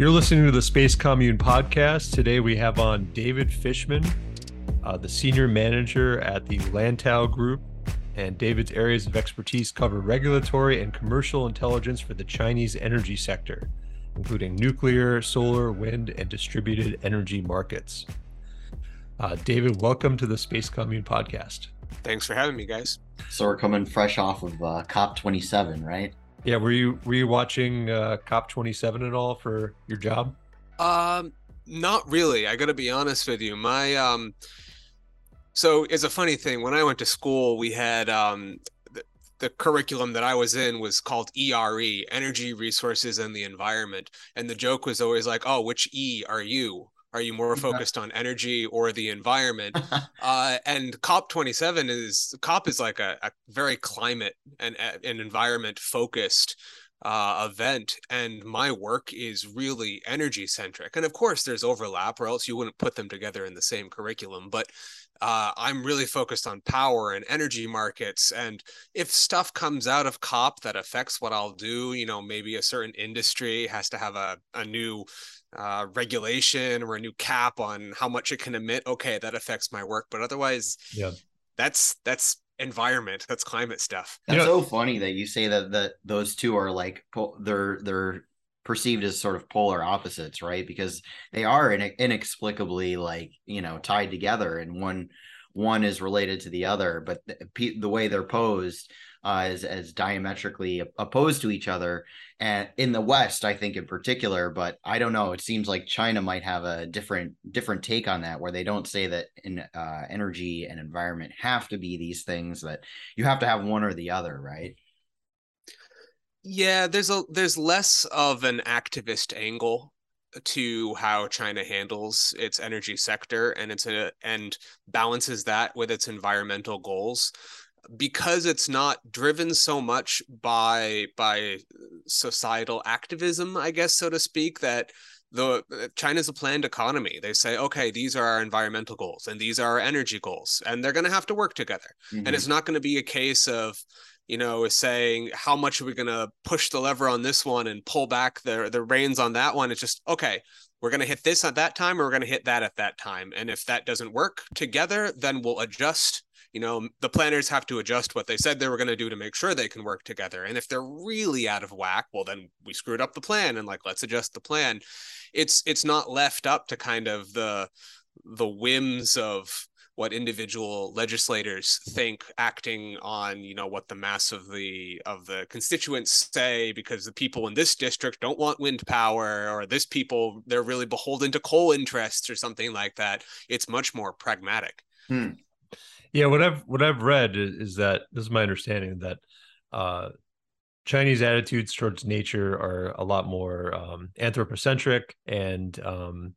You're listening to the Space Commune podcast. Today we have on David Fishman, uh, the senior manager at the Lantau Group. And David's areas of expertise cover regulatory and commercial intelligence for the Chinese energy sector, including nuclear, solar, wind, and distributed energy markets. Uh, David, welcome to the Space Commune podcast. Thanks for having me, guys. So we're coming fresh off of uh, COP27, right? Yeah, were you were you watching uh, COP27 at all for your job? Um, not really. I got to be honest with you. My um, so it's a funny thing. When I went to school, we had um, the, the curriculum that I was in was called ERE, Energy, Resources, and the Environment, and the joke was always like, "Oh, which E are you?" Are you more focused on energy or the environment? uh, and COP27 is COP is like a, a very climate and an environment focused uh, event, and my work is really energy centric. And of course, there's overlap, or else you wouldn't put them together in the same curriculum. But uh, I'm really focused on power and energy markets. And if stuff comes out of COP that affects what I'll do, you know, maybe a certain industry has to have a, a new uh, regulation or a new cap on how much it can emit, okay, that affects my work. But otherwise, yeah, that's that's environment, that's climate stuff. That's you know, so funny that you say that that those two are like they're they're perceived as sort of polar opposites, right? Because they are inexplicably like you know tied together, and one one is related to the other, but the, the way they're posed uh, as as diametrically opposed to each other, and in the West, I think in particular. But I don't know. It seems like China might have a different different take on that, where they don't say that in uh, energy and environment have to be these things that you have to have one or the other, right? Yeah, there's a there's less of an activist angle to how China handles its energy sector and it's a and balances that with its environmental goals because it's not driven so much by by societal activism i guess so to speak that the china's a planned economy they say okay these are our environmental goals and these are our energy goals and they're going to have to work together mm-hmm. and it's not going to be a case of you know, saying how much are we going to push the lever on this one and pull back the the reins on that one. It's just okay. We're going to hit this at that time, or we're going to hit that at that time. And if that doesn't work together, then we'll adjust. You know, the planners have to adjust what they said they were going to do to make sure they can work together. And if they're really out of whack, well, then we screwed up the plan, and like let's adjust the plan. It's it's not left up to kind of the the whims of what individual legislators think acting on you know what the mass of the of the constituents say because the people in this district don't want wind power or this people they're really beholden to coal interests or something like that it's much more pragmatic hmm. Yeah what i've what i've read is, that this is my understanding that uh Chinese attitudes towards nature are a lot more um, anthropocentric and um,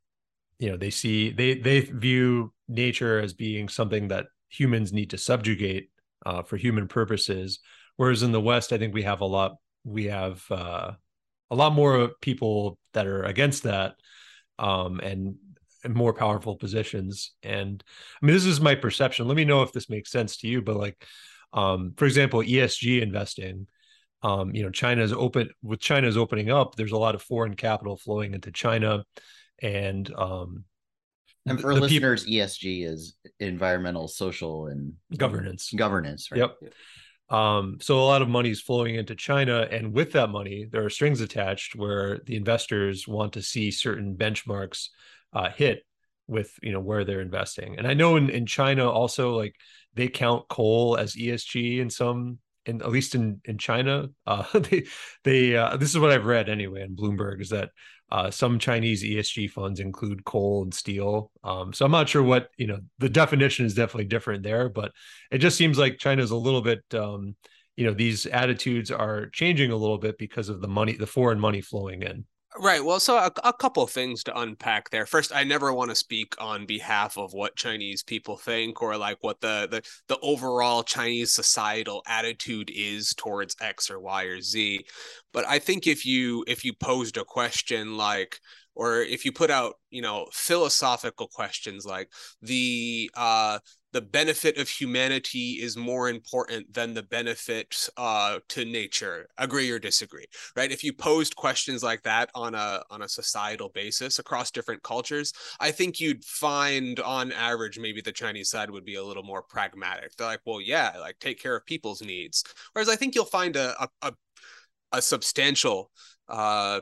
you know they see they they view nature as being something that humans need to subjugate uh, for human purposes. Whereas in the west i think we have a lot we have uh, a lot more people that are against that um, and more powerful positions. And i mean this is my perception. Let me know if this makes sense to you but like um, for example esg investing um, you know china's open with china's opening up there's a lot of foreign capital flowing into china. And um and for listeners people, esg is environmental social and governance. Governance right? yep. Um so a lot of money is flowing into china and with that money there are strings attached where the investors want to see certain benchmarks uh, hit with you know where they're investing and i know in, in china also like they count coal as esg in some in at least in in china uh they they uh, this is what i've read anyway in bloomberg is that uh, some Chinese ESG funds include coal and steel. Um, so I'm not sure what you know. The definition is definitely different there, but it just seems like China is a little bit. Um, you know, these attitudes are changing a little bit because of the money, the foreign money flowing in. Right. Well, so a, a couple of things to unpack there. First, I never want to speak on behalf of what Chinese people think or like what the the the overall Chinese societal attitude is towards X or Y or Z. But I think if you if you posed a question like or if you put out you know philosophical questions like the uh the benefit of humanity is more important than the benefit uh, to nature. Agree or disagree right? If you posed questions like that on a on a societal basis across different cultures i think you'd find on average maybe the chinese side would be a little more pragmatic. They're like well yeah like take care of people's needs. Whereas i think you'll find a a, a, a substantial uh,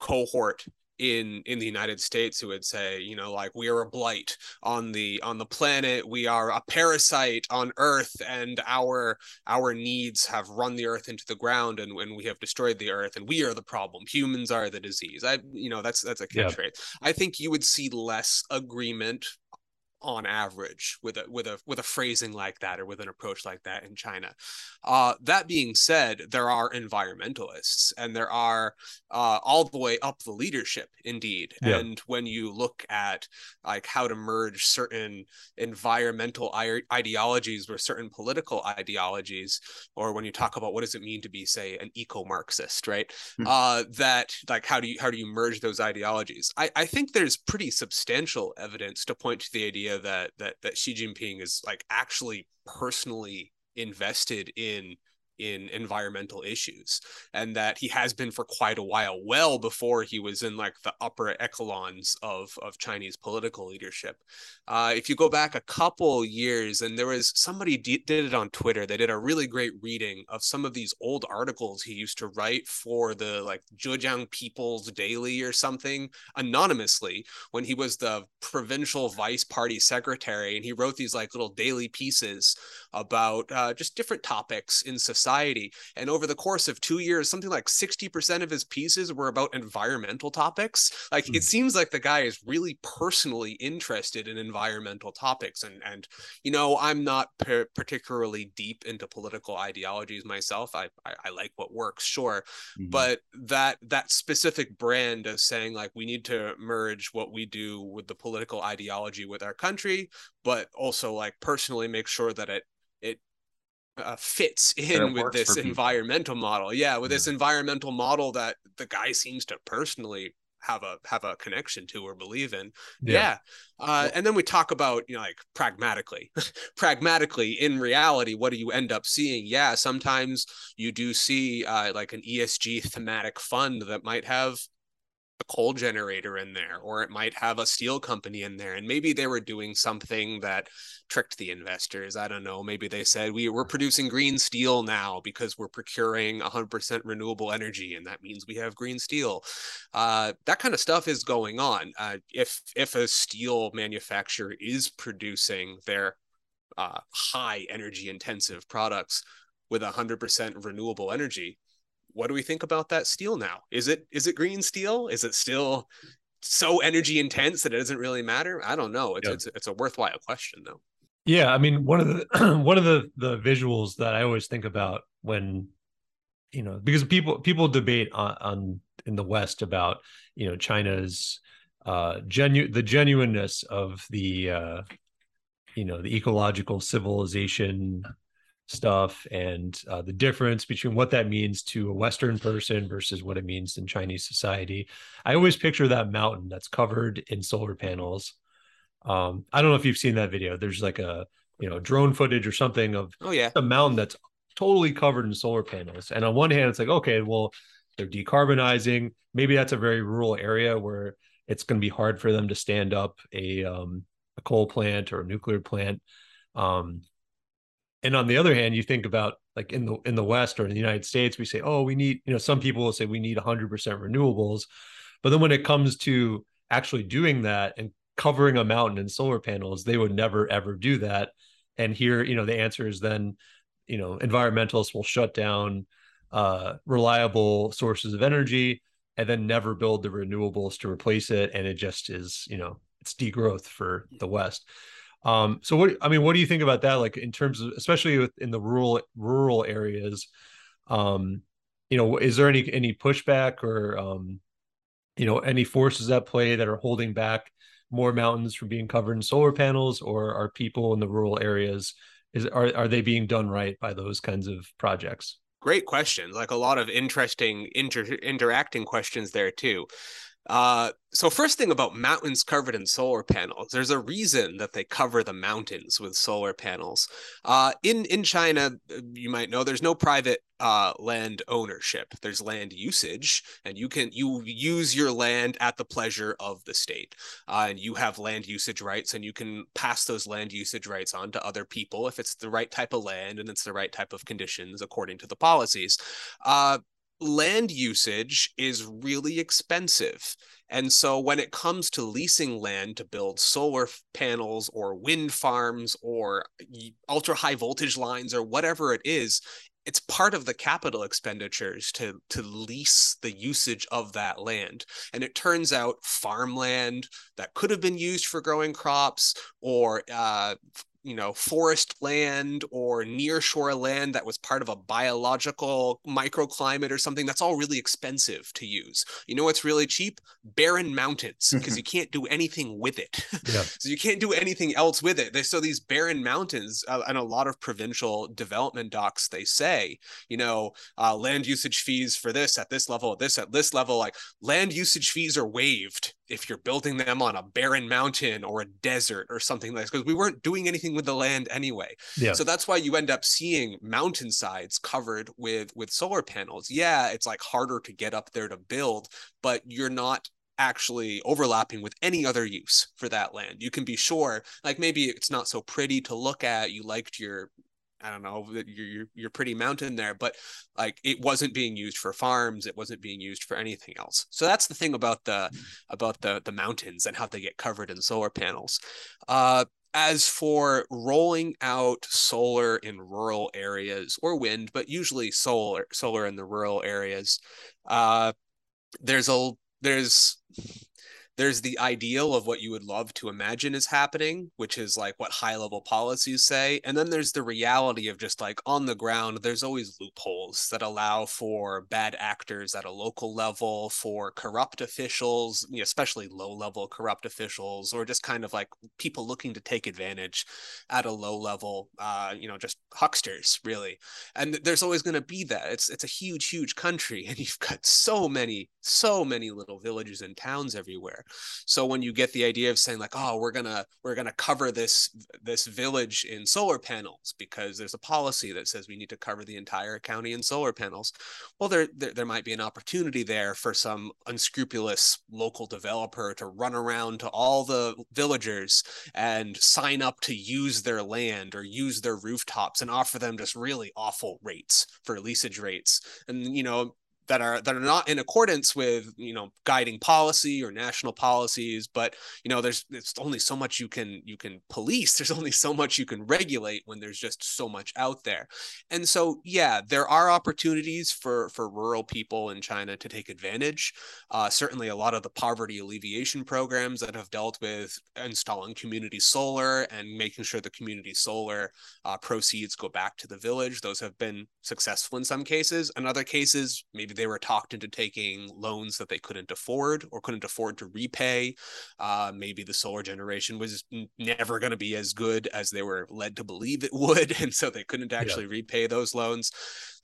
cohort in in the United States who would say, you know, like we are a blight on the on the planet, we are a parasite on Earth, and our our needs have run the Earth into the ground, and when we have destroyed the Earth, and we are the problem. Humans are the disease. I, you know, that's that's a catchphrase. Yeah. I think you would see less agreement on average with a with a with a phrasing like that or with an approach like that in China. Uh, that being said, there are environmentalists and there are uh, all the way up the leadership, indeed. Yeah. And when you look at like how to merge certain environmental ideologies with certain political ideologies, or when you talk about what does it mean to be, say, an eco-Marxist, right? Mm-hmm. Uh, that like how do you how do you merge those ideologies? I, I think there's pretty substantial evidence to point to the idea idea that that that Xi Jinping is like actually personally invested in in environmental issues and that he has been for quite a while well before he was in like the upper echelons of of chinese political leadership. Uh, if you go back a couple years and there was somebody d- did it on twitter they did a really great reading of some of these old articles he used to write for the like zhejiang people's daily or something anonymously when he was the provincial vice party secretary and he wrote these like little daily pieces about uh, just different topics in society society. And over the course of two years, something like 60% of his pieces were about environmental topics. Like mm. it seems like the guy is really personally interested in environmental topics. And, and you know, I'm not per- particularly deep into political ideologies myself. I, I, I like what works, sure. Mm-hmm. But that, that specific brand of saying like we need to merge what we do with the political ideology with our country, but also like personally make sure that it uh, fits in with this environmental model. Yeah, with yeah. this environmental model that the guy seems to personally have a have a connection to or believe in. Yeah. yeah. Uh, and then we talk about, you know, like pragmatically, pragmatically in reality, what do you end up seeing? Yeah, sometimes you do see uh, like an ESG thematic fund that might have a coal generator in there or it might have a steel company in there and maybe they were doing something that tricked the investors i don't know maybe they said we, we're producing green steel now because we're procuring 100% renewable energy and that means we have green steel. Uh, that kind of stuff is going on. Uh, if if a steel manufacturer is producing their uh, high energy intensive products with 100% renewable energy what do we think about that steel now? Is it is it green steel? Is it still so energy intense that it doesn't really matter? I don't know. It's it's, it's a worthwhile question though. Yeah, I mean one of the one of the the visuals that I always think about when you know because people people debate on, on in the West about you know China's uh genu the genuineness of the uh you know the ecological civilization stuff and uh, the difference between what that means to a Western person versus what it means in Chinese society. I always picture that mountain that's covered in solar panels. Um, I don't know if you've seen that video. There's like a you know drone footage or something of oh yeah a mountain that's totally covered in solar panels. And on one hand, it's like okay, well they're decarbonizing. Maybe that's a very rural area where it's going to be hard for them to stand up a um, a coal plant or a nuclear plant. Um, and on the other hand you think about like in the in the west or in the united states we say oh we need you know some people will say we need 100% renewables. But then when it comes to actually doing that and covering a mountain in solar panels they would never ever do that. And here you know the answer is then you know environmentalists will shut down uh, reliable sources of energy and then never build the renewables to replace it. And it just is you know it's degrowth for the west um, so what I mean, what do you think about that? Like in terms of, especially with, in the rural rural areas, um, you know, is there any any pushback or um, you know, any forces at play that are holding back more mountains from being covered in solar panels, or are people in the rural areas is are are they being done right by those kinds of projects? Great question. Like a lot of interesting inter- interacting questions there too. Uh, so first thing about mountains covered in solar panels, there's a reason that they cover the mountains with solar panels. Uh, in in China, you might know there's no private uh, land ownership. There's land usage, and you can you use your land at the pleasure of the state, uh, and you have land usage rights, and you can pass those land usage rights on to other people if it's the right type of land and it's the right type of conditions according to the policies. Uh, land usage is really expensive. And so when it comes to leasing land to build solar panels or wind farms or ultra high voltage lines or whatever it is, it's part of the capital expenditures to to lease the usage of that land and it turns out farmland that could have been used for growing crops or uh, you know forest land or near shore land that was part of a biological microclimate or something that's all really expensive to use. You know what's really cheap? Barren mountains because you can't do anything with it. Yeah. so you can't do anything else with it. So these barren mountains uh, and a lot of provincial development docs they say you know uh, land usage fees for this at this level this at this level like land usage fees are waived if you're building them on a barren mountain or a desert or something like this because we weren't doing anything with the land anyway yeah. so that's why you end up seeing mountainsides covered with with solar panels yeah it's like harder to get up there to build but you're not actually overlapping with any other use for that land. You can be sure, like maybe it's not so pretty to look at. You liked your I don't know your, your your pretty mountain there, but like it wasn't being used for farms. It wasn't being used for anything else. So that's the thing about the mm. about the the mountains and how they get covered in solar panels. Uh, as for rolling out solar in rural areas or wind, but usually solar solar in the rural areas, uh, there's a there's there's the ideal of what you would love to imagine is happening, which is like what high level policies say. And then there's the reality of just like on the ground, there's always loopholes that allow for bad actors at a local level, for corrupt officials, especially low level corrupt officials, or just kind of like people looking to take advantage at a low level, uh, you know, just hucksters really. And there's always going to be that. It's it's a huge, huge country, and you've got so many, so many little villages and towns everywhere. So when you get the idea of saying like, oh, we're gonna we're gonna cover this this village in solar panels because there's a policy that says we need to cover the entire county in solar panels, well, there there, there might be an opportunity there for some unscrupulous local developer to run around to all the villagers and sign up to use their land or use their rooftops and offer them just really awful rates for leasage rates and you know that are that are not in accordance with you know guiding policy or national policies but you know there's there's only so much you can you can police. There's only so much you can regulate when there's just so much out there. And so yeah there are opportunities for for rural people in china to take advantage. Uh, certainly a lot of the poverty alleviation programs that have dealt with installing community solar and making sure the community solar uh, proceeds go back to the village those have been successful in some cases. In other cases maybe they were talked into taking loans that they couldn't afford or couldn't afford to repay. Uh, maybe the solar generation was never going to be as good as they were led to believe it would, and so they couldn't actually yeah. repay those loans.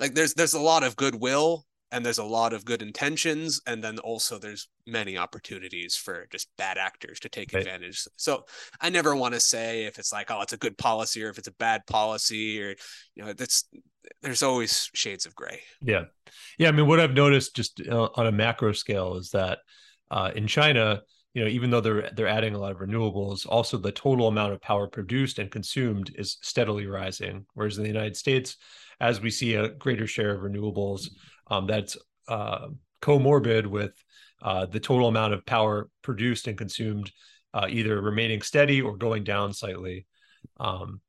Like there's there's a lot of goodwill and there's a lot of good intentions and then also there's many opportunities for just bad actors to take right. advantage so i never want to say if it's like oh it's a good policy or if it's a bad policy or you know that's there's always shades of gray yeah yeah i mean what i've noticed just uh, on a macro scale is that uh, in china you know even though they're they're adding a lot of renewables also the total amount of power produced and consumed is steadily rising whereas in the united states as we see a greater share of renewables um, that's uh, comorbid with uh, the total amount of power produced and consumed uh, either remaining steady or going down slightly, um,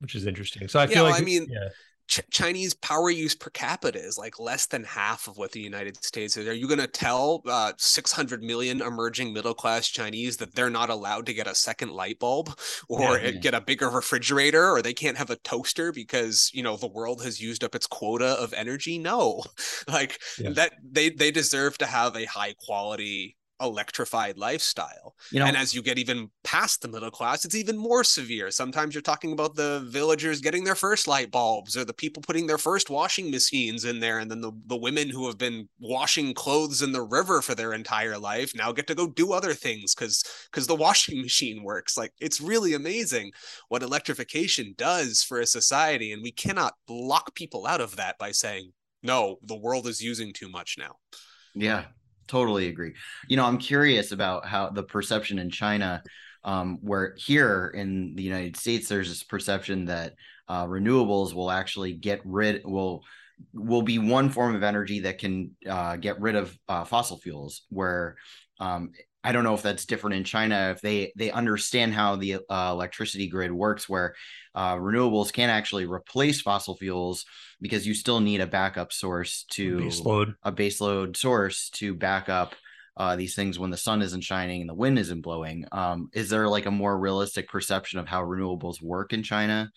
which is interesting. So I feel like I mean, yeah. Ch- Chinese power use per capita is like less than half of what the United States is. Are you going to tell uh, 600 million emerging middle class Chinese that they're not allowed to get a second light bulb or yeah, yeah. get a bigger refrigerator or they can't have a toaster because, you know, the world has used up its quota of energy? No. like yeah. that they they deserve to have a high quality electrified lifestyle. You know, and as you get even past the middle class, it's even more severe. Sometimes you're talking about the villagers getting their first light bulbs or the people putting their first washing machines in there. And then the, the women who have been washing clothes in the river for their entire life now get to go do other things because because the washing machine works. Like it's really amazing what electrification does for a society. And we cannot block people out of that by saying, no, the world is using too much now. Yeah, totally agree. You know, I'm curious about how the perception in China, um, where here in the United States, there's this perception that uh, renewables will actually get rid will will be one form of energy that can uh, get rid of uh, fossil fuels. Where um, I don't know if that's different in China. If they they understand how the uh, electricity grid works, where uh, renewables can actually replace fossil fuels because you still need a backup source to base load. a base load source to back up uh, these things when the sun isn't shining and the wind isn't blowing. Um, is there like a more realistic perception of how renewables work in China?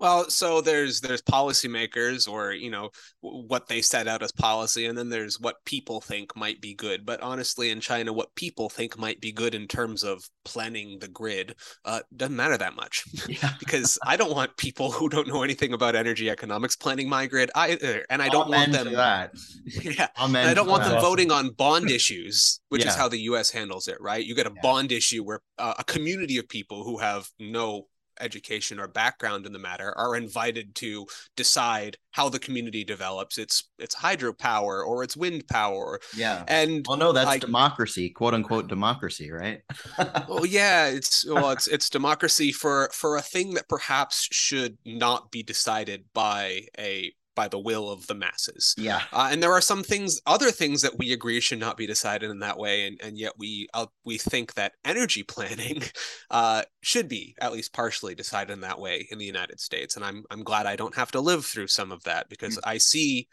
Well, so there's there's policymakers or you know what they set out as policy, and then there's what people think might be good. But honestly, in China, what people think might be good in terms of planning the grid uh, doesn't matter that much, Yeah. because I don't want people who don't know anything about energy economics planning my grid either, and I don't Amen want to them. that. Yeah, Amen and I don't want them voting on bond issues, which Yeah. is how the U.S. handles it, right? You get a Yeah. bond issue where uh, a community of people who have no education or background in the matter are invited to decide how the community develops its its hydropower or its wind power Yeah. and Well, no, that's I- democracy, quote unquote democracy, right? well yeah it's well it's it's democracy for for a thing that perhaps should not be decided by a by the will of the masses yeah. Uh, and there are some things, other things that we agree should not be decided in that way, and and yet we uh, we think that energy planning uh, should be at least partially decided in that way in the United States. And I'm I'm glad I don't have to live through some of that because I see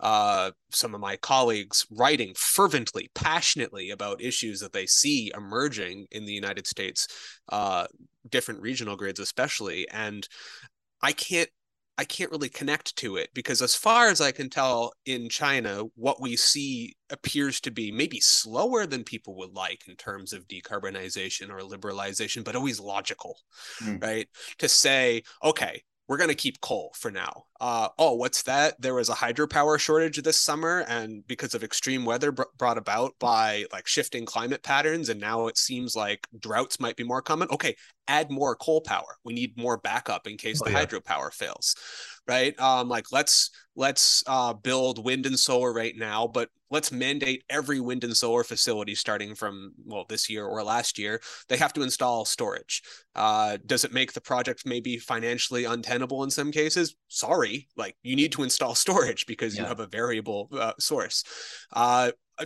uh, some of my colleagues writing fervently, passionately about issues that they see emerging in the United States, uh, different regional grids especially, and I can't I can't really connect to it because, as far as I can tell, in China, what we see appears to be maybe slower than people would like in terms of decarbonization or liberalization, but always logical, Mm. right? To say, okay, we're going to keep coal for now. Uh, oh, what's that? There was a hydropower shortage this summer, and because of extreme weather br- brought about by like shifting climate patterns, and now it seems like droughts might be more common. Okay, add more coal power. We need more backup in case Oh, the yeah. hydropower fails, right? Um, like let's let's uh, build wind and solar right now, but let's mandate every wind and solar facility starting from well this year or last year they have to install storage. Uh, does it make the project maybe financially untenable in some cases? Sorry, like you need to install storage because you have a variable uh, source.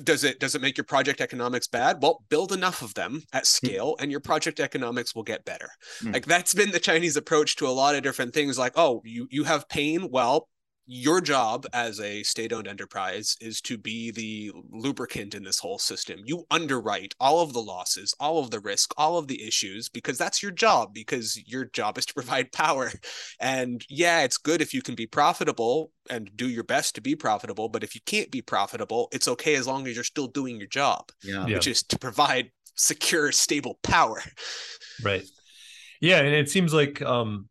Does it does it make your project economics bad? Well, build enough of them at scale, and your project economics will get better. Hmm. Like that's been the Chinese approach to a lot of different things. Like, oh, you you have pain. Well, your job as a state-owned enterprise is to be the lubricant in this whole system. You underwrite all of the losses, all of the risk, all of the issues because that's your job because your job is to provide power. And yeah, it's good if you can be profitable and do your best to be profitable, but if you can't be profitable, it's okay as long as you're still doing your job, Yeah. Yeah. which is to provide secure, stable power. Right. Yeah, and it seems like um,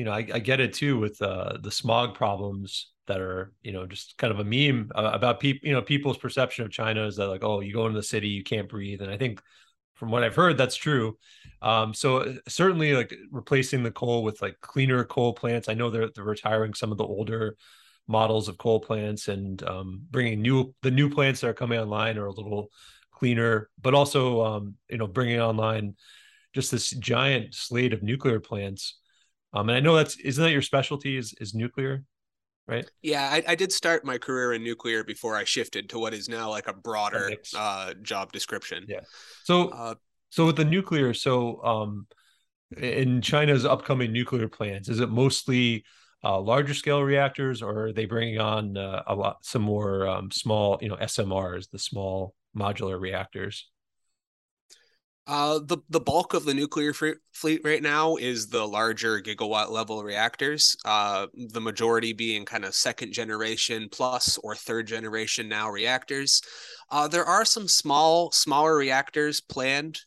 you know, I, I get it too with uh the smog problems that are, you know, just kind of a meme uh, about people, you know, people's perception of China is that like, oh, you go into the city, you can't breathe. And I think from what I've heard, that's true. Um, so uh, certainly like replacing the coal with like cleaner coal plants. I know they're, they're retiring some of the older models of coal plants and um, bringing new the new plants that are coming online are a little cleaner, but also um, you know bringing online just this giant slate of nuclear plants. Um, and I know that's isn't that your specialty is is nuclear, right? Yeah, I, I did start my career in nuclear before I shifted to what is now like a broader uh, job description. Yeah. So Uh, so with the nuclear, so um, in China's upcoming nuclear plans, is it mostly uh, larger scale reactors, or are they bringing on uh, a lot some more um, small, you know, SMRs, the small modular reactors? Uh, the the bulk of the nuclear fleet right now is the larger gigawatt level reactors. Uh, the majority being kind of second generation plus or third generation now reactors. Uh, there are some small smaller reactors planned.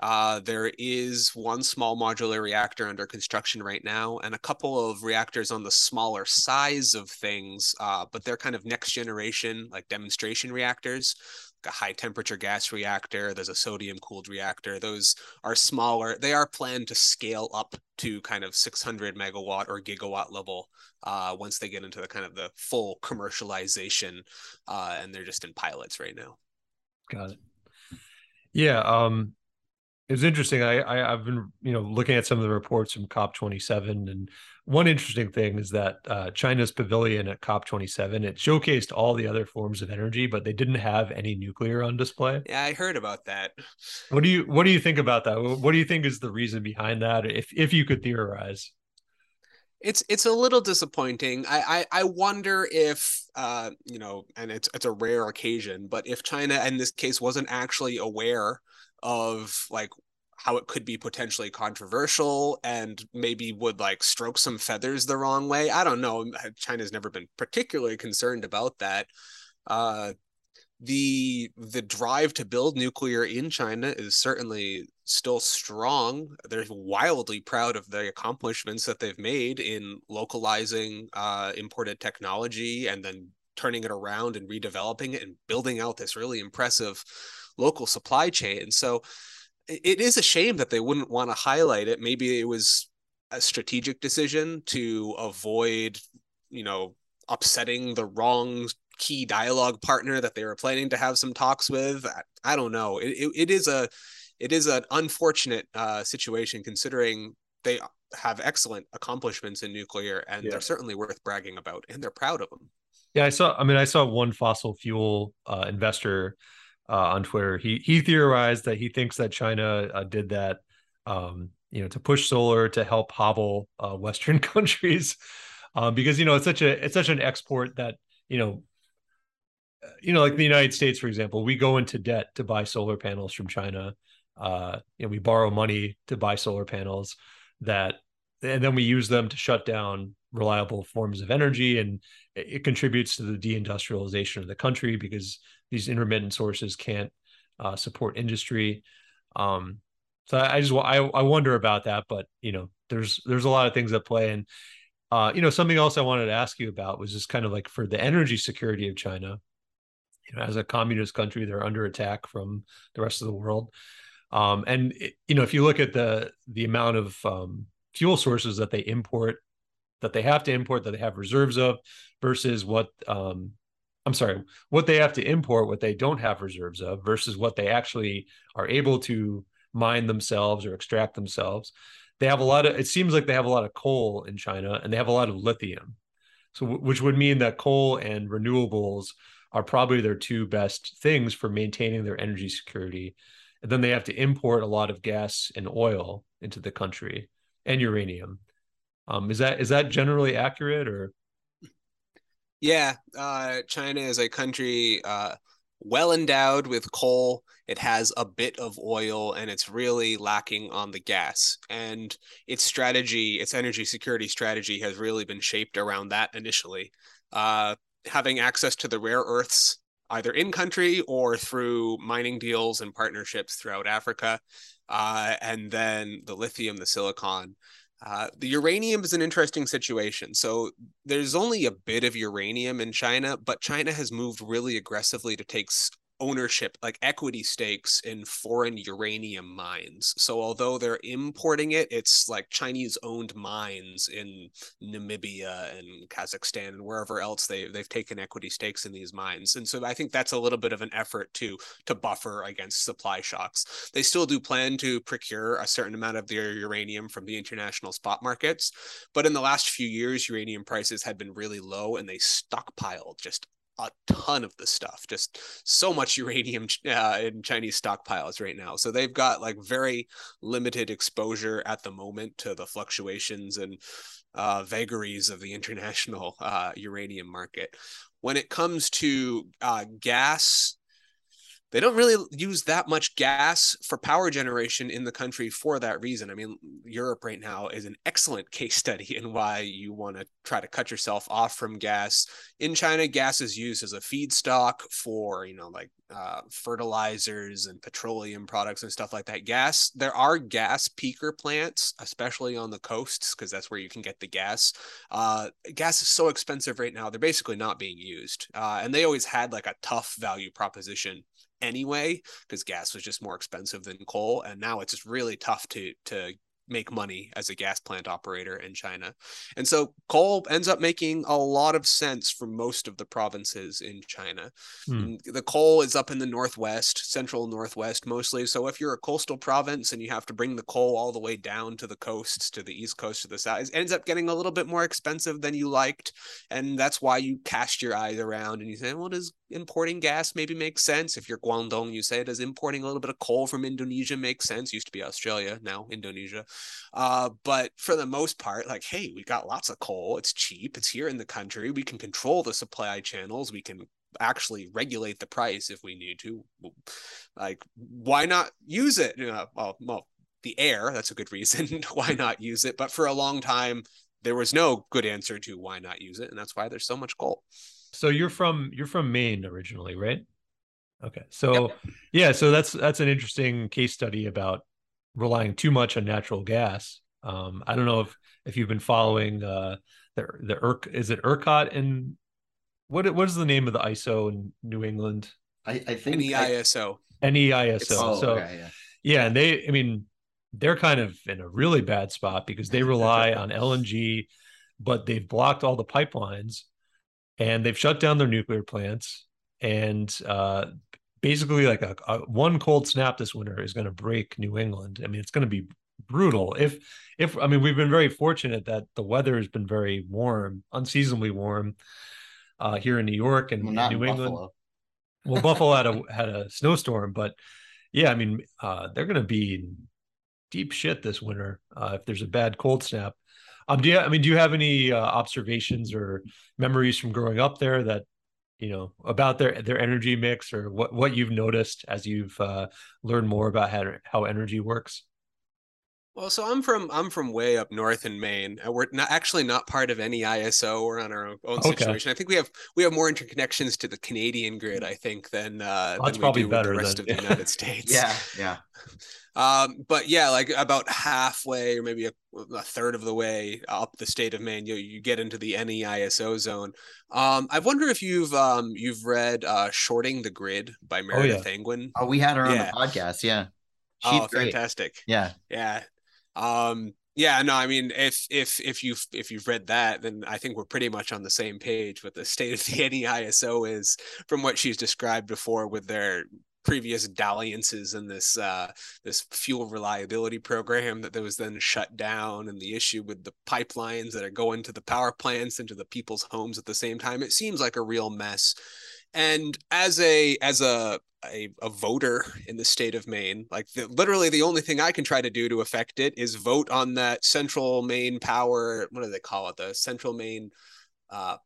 Uh, there is one small modular reactor under construction right now, and a couple of reactors on the smaller size of things, uh, but they're kind of next generation, like demonstration reactors a high temperature gas reactor there's a sodium cooled reactor those are smaller they are planned to scale up to kind of 600 megawatt or gigawatt level uh, once they get into the kind of the full commercialization uh, and they're just in pilots right now. Got it. Yeah um it's interesting. I, I have been you know looking at some of the reports from COP27, and one interesting thing is that uh, China's pavilion at COP27 it showcased all the other forms of energy, but they didn't have any nuclear on display. Yeah, I heard about that. What do you What do you think about that? What do you think is the reason behind that? If if you could theorize. It's it's a little disappointing. I I, I wonder if uh you know, and it's it's a rare occasion, but if China in this case wasn't actually aware of like how it could be potentially controversial and maybe would like stroke some feathers the wrong way. I don't know. China's never been particularly concerned about that. Uh, the the drive to build nuclear in China is certainly still strong. They're wildly proud of the accomplishments that they've made in localizing uh, imported technology and then turning it around and redeveloping it and building out this really impressive local supply chain. So it is a shame that they wouldn't want to highlight it. Maybe it was a strategic decision to avoid, you know, upsetting the wrong key dialogue partner that they were planning to have some talks with. I, I don't know. It, it, it is a it is an unfortunate uh, situation considering they have excellent accomplishments in nuclear and yeah. they're certainly worth bragging about and they're proud of them. Yeah, I saw. I mean, I saw one fossil fuel uh, investor uh, on Twitter. He he theorized that he thinks that China uh, did that, um, you know, to push solar to help hobble uh, Western countries, um, because you know it's such a it's such an export that you know, uh, you know, like the United States, for example, we go into debt to buy solar panels from China. Uh, you know, we borrow money to buy solar panels that, and then we use them to shut down reliable forms of energy, and it, it contributes to the deindustrialization of the country because these intermittent sources can't uh, support industry. Um, so I, I just I, I wonder about that, but you know, there's there's a lot of things at play, and uh, you know, something else I wanted to ask you about was just kind of like for the energy security of China. You know, as a communist country, they're under attack from the rest of the world. Um, and it, you know, if you look at the the amount of um, fuel sources that they import, that they have to import, that they have reserves of, versus what um, I'm sorry, what they have to import, what they don't have reserves of, versus what they actually are able to mine themselves or extract themselves. They have a lot of, it seems like they have a lot of coal in China and they have a lot of lithium. So, which would mean that coal and renewables are probably their two best things for maintaining their energy security. And then they have to import a lot of gas and oil into the country and uranium. Um, is that is that generally accurate or? Yeah, uh, China is a country uh, well endowed with coal. It has a bit of oil and it's really lacking on the gas. And its strategy, its energy security strategy, has really been shaped around that initially. Uh, having access to the rare earths, either in country or through mining deals and partnerships throughout Africa, uh, and then the lithium, the silicon. Uh, the uranium is an interesting situation. So there's only a bit of uranium in China, but China has moved really aggressively to take ownership, like equity stakes in foreign uranium mines. So although they're importing it, it's like Chinese owned mines in Namibia and Kazakhstan and wherever else they they've taken equity stakes in these mines. And so I think that's a little bit of an effort to to buffer against supply shocks. They still do plan to procure a certain amount of their uranium from the international spot markets, but in the last few years uranium prices had been really low and they stockpiled just a ton of the stuff just so much uranium uh, in chinese stockpiles right now. So they've got like very limited exposure at the moment to the fluctuations and uh, vagaries of the international uh, uranium market. When it comes to uh, gas they don't really use that much gas for power generation in the country for that reason. I mean, Europe right now is an excellent case study in why you want to try to cut yourself off from gas. In China, gas is used as a feedstock for, you know, like uh, fertilizers and petroleum products and stuff like that. Gas, there are gas peaker plants, especially on the coasts, because that's where you can get the gas. Uh, gas is so expensive right now; they're basically not being used, uh, and they always had like a tough value proposition anyway because gas was just more expensive than coal and now it's just really tough to to make money as a gas plant operator in China. And so coal ends up making a lot of sense for most of the provinces in China. Hmm. The coal is up in the northwest, central northwest mostly. So if you're a coastal province and you have to bring the coal all the way down to the coasts, to the east coast, to the south, it ends up getting a little bit more expensive than you liked. And that's why you cast your eyes around and you say, well, does importing gas maybe make sense? If you're Guangdong, you say, does importing a little bit of coal from Indonesia make sense? Used to be Australia, now Indonesia. Uh, but for the most part, like, hey, we got lots of coal. It's cheap. It's here in the country. We can control the supply channels. We can actually regulate the price if we need to. Like, why not use it? You know, well, well, the air. That's a good reason. why not use it? But for a long time, there was no good answer to why not use it, and that's why there's so much coal. So you're from you're from Maine originally, right? Okay. So yep. yeah, so that's that's an interesting case study about relying too much on natural gas. Um, I don't know if if you've been following uh, the the ERC is it ERCOT and what what is the name of the ISO in New England? I, I think NEISO. NEISO. Oh, so okay, yeah. yeah, and they I mean they're kind of in a really bad spot because they rely on LNG, but they've blocked all the pipelines and they've shut down their nuclear plants and uh, basically like a, a, one cold snap this winter is going to break New England. I mean, it's going to be brutal. If if I mean, we've been very fortunate that the weather has been very warm, unseasonably warm uh, here in New York and well, New England. Well, Buffalo had a had a snowstorm, but yeah, I mean, uh, they're going to be deep shit this winter uh, if there's a bad cold snap. Um, do you? I mean, do you have any uh, observations or memories from growing up there that you know about their their energy mix or what what you've noticed as you've uh, learned more about how how energy works well so i'm from i'm from way up north in maine we're not actually not part of any iso we're on our own situation okay. i think we have we have more interconnections to the canadian grid i think than uh well, that's probably better the rest than, of the united states yeah yeah um, but yeah, like about halfway or maybe a, a, third of the way up the state of Maine, you you get into the NEISO zone. Um, I wonder if you've um you've read uh, "Shorting the Grid" by Meredith oh, yeah. Angwin. Oh, we had her yeah. on the podcast. Yeah. She's oh, great. fantastic. Yeah. Yeah. Um, yeah, no, I mean, if if if you've if you've read that, then I think we're pretty much on the same page. What the state of the NEISO is, from what she's described before, with their previous dalliances in this uh, this fuel reliability program that, that was then shut down, and the issue with the pipelines that are going to the power plants into the people's homes at the same time. It seems like a real mess. And as a as a a, a voter in the state of Maine, like the, literally the only thing I can try to do to affect it is vote on that Central Maine Power. What do they call it? The Central Maine uh,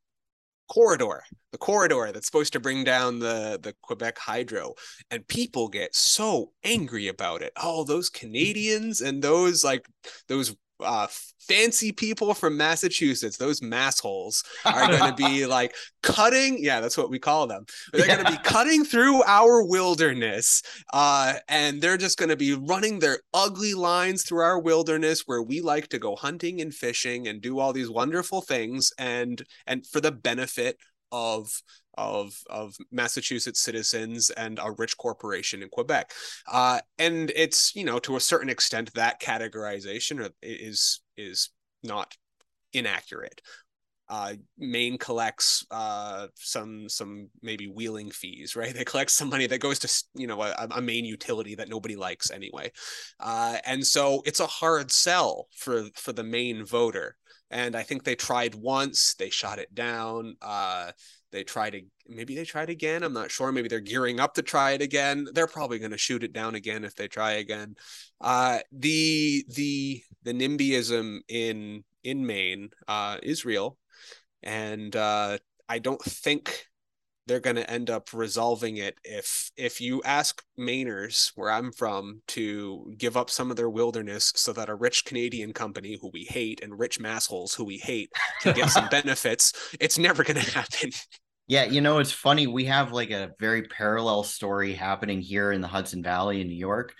corridor, the corridor that's supposed to bring down the the Quebec hydro, and people get so angry about it. Oh, those Canadians and those like those uh, fancy people from Massachusetts, those massholes, are going to be like cutting. Yeah, that's what we call them. They're yeah. going to be cutting through our wilderness, uh, and they're just going to be running their ugly lines through our wilderness where we like to go hunting and fishing and do all these wonderful things, and and for the benefit of of of Massachusetts citizens and a rich corporation in Quebec. Uh, and it's you know to a certain extent that categorization is is not inaccurate. Uh, Maine collects uh, some some maybe wheeling fees, right? They collect some money that goes to you know a, a Maine utility that nobody likes anyway, uh, and so it's a hard sell for for the Maine voter. And I think they tried once, they shot it down. They tried to maybe they tried again. I'm not sure. Maybe they're gearing up to try it again. They're probably going to shoot it down again if they try again. Uh, the the the NIMBYism in in Maine uh, is real, and uh, I don't think they're going to end up resolving it if if you ask Mainers where I'm from to give up some of their wilderness so that a rich Canadian company who we hate and rich massholes who we hate can get some benefits, it's never going to happen. Yeah, you know, it's funny. We have like a very parallel story happening here in the Hudson Valley in New York,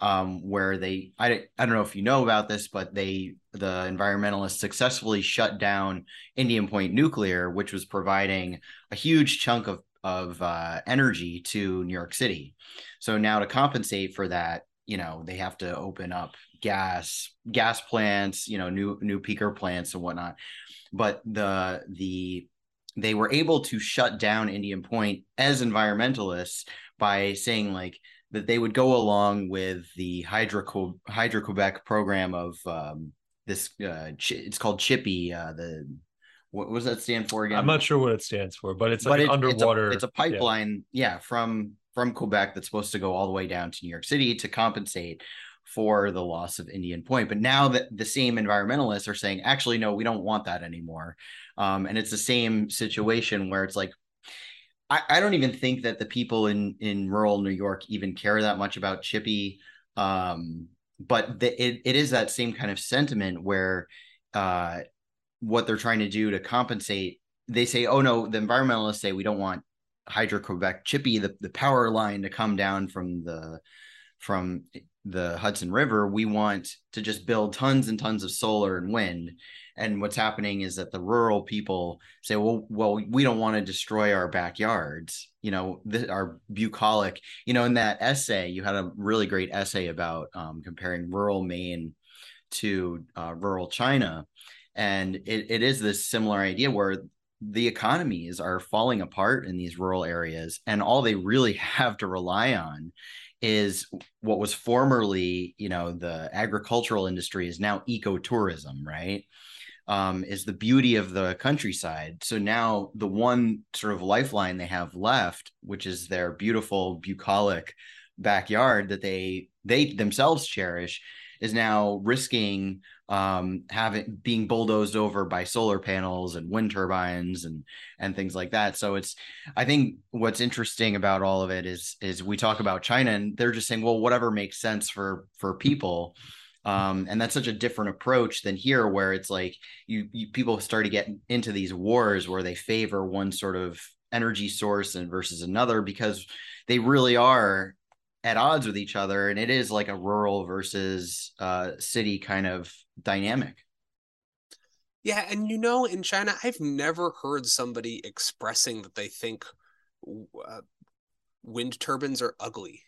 um, where they I, I don't know if you know about this, but they the environmentalists successfully shut down Indian Point Nuclear, which was providing a huge chunk of of uh, energy to New York City. So now to compensate for that, you know, they have to open up gas gas plants, you know, new new peaker plants and whatnot. But the the they were able to shut down Indian Point as environmentalists by saying like that they would go along with the Hydro Hydro Quebec program of um, this. Uh, it's called Chippy. Uh, the what was that stand for again? I'm not sure what it stands for, but it's like it, underwater. It's a, it's a pipeline, yeah. yeah, from from Quebec that's supposed to go all the way down to New York City to compensate for the loss of Indian Point. But now that the same environmentalists are saying, actually, no, we don't want that anymore. Um, and it's the same situation where it's like, I, I don't even think that the people in in rural New York even care that much about Chippy. Um, but the, it, it is that same kind of sentiment where uh, what they're trying to do to compensate, they say, oh no, the environmentalists say we don't want Hydro Quebec Chippy, the, the power line to come down from the from the Hudson River. We want to just build tons and tons of solar and wind and what's happening is that the rural people say well well we don't want to destroy our backyards you know the, our bucolic you know in that essay you had a really great essay about um, comparing rural maine to uh, rural china and it, it is this similar idea where the economies are falling apart in these rural areas and all they really have to rely on is what was formerly you know the agricultural industry is now ecotourism right um, is the beauty of the countryside. So now the one sort of lifeline they have left, which is their beautiful bucolic backyard that they they themselves cherish, is now risking um, having being bulldozed over by solar panels and wind turbines and and things like that. So it's I think what's interesting about all of it is is we talk about China and they're just saying, well, whatever makes sense for for people um, and that's such a different approach than here where it's like you, you people start to get into these wars where they favor one sort of energy source and versus another because they really are at odds with each other and it is like a rural versus uh, city kind of dynamic. Yeah and you know in china i've never heard somebody expressing that they think uh, wind turbines are ugly.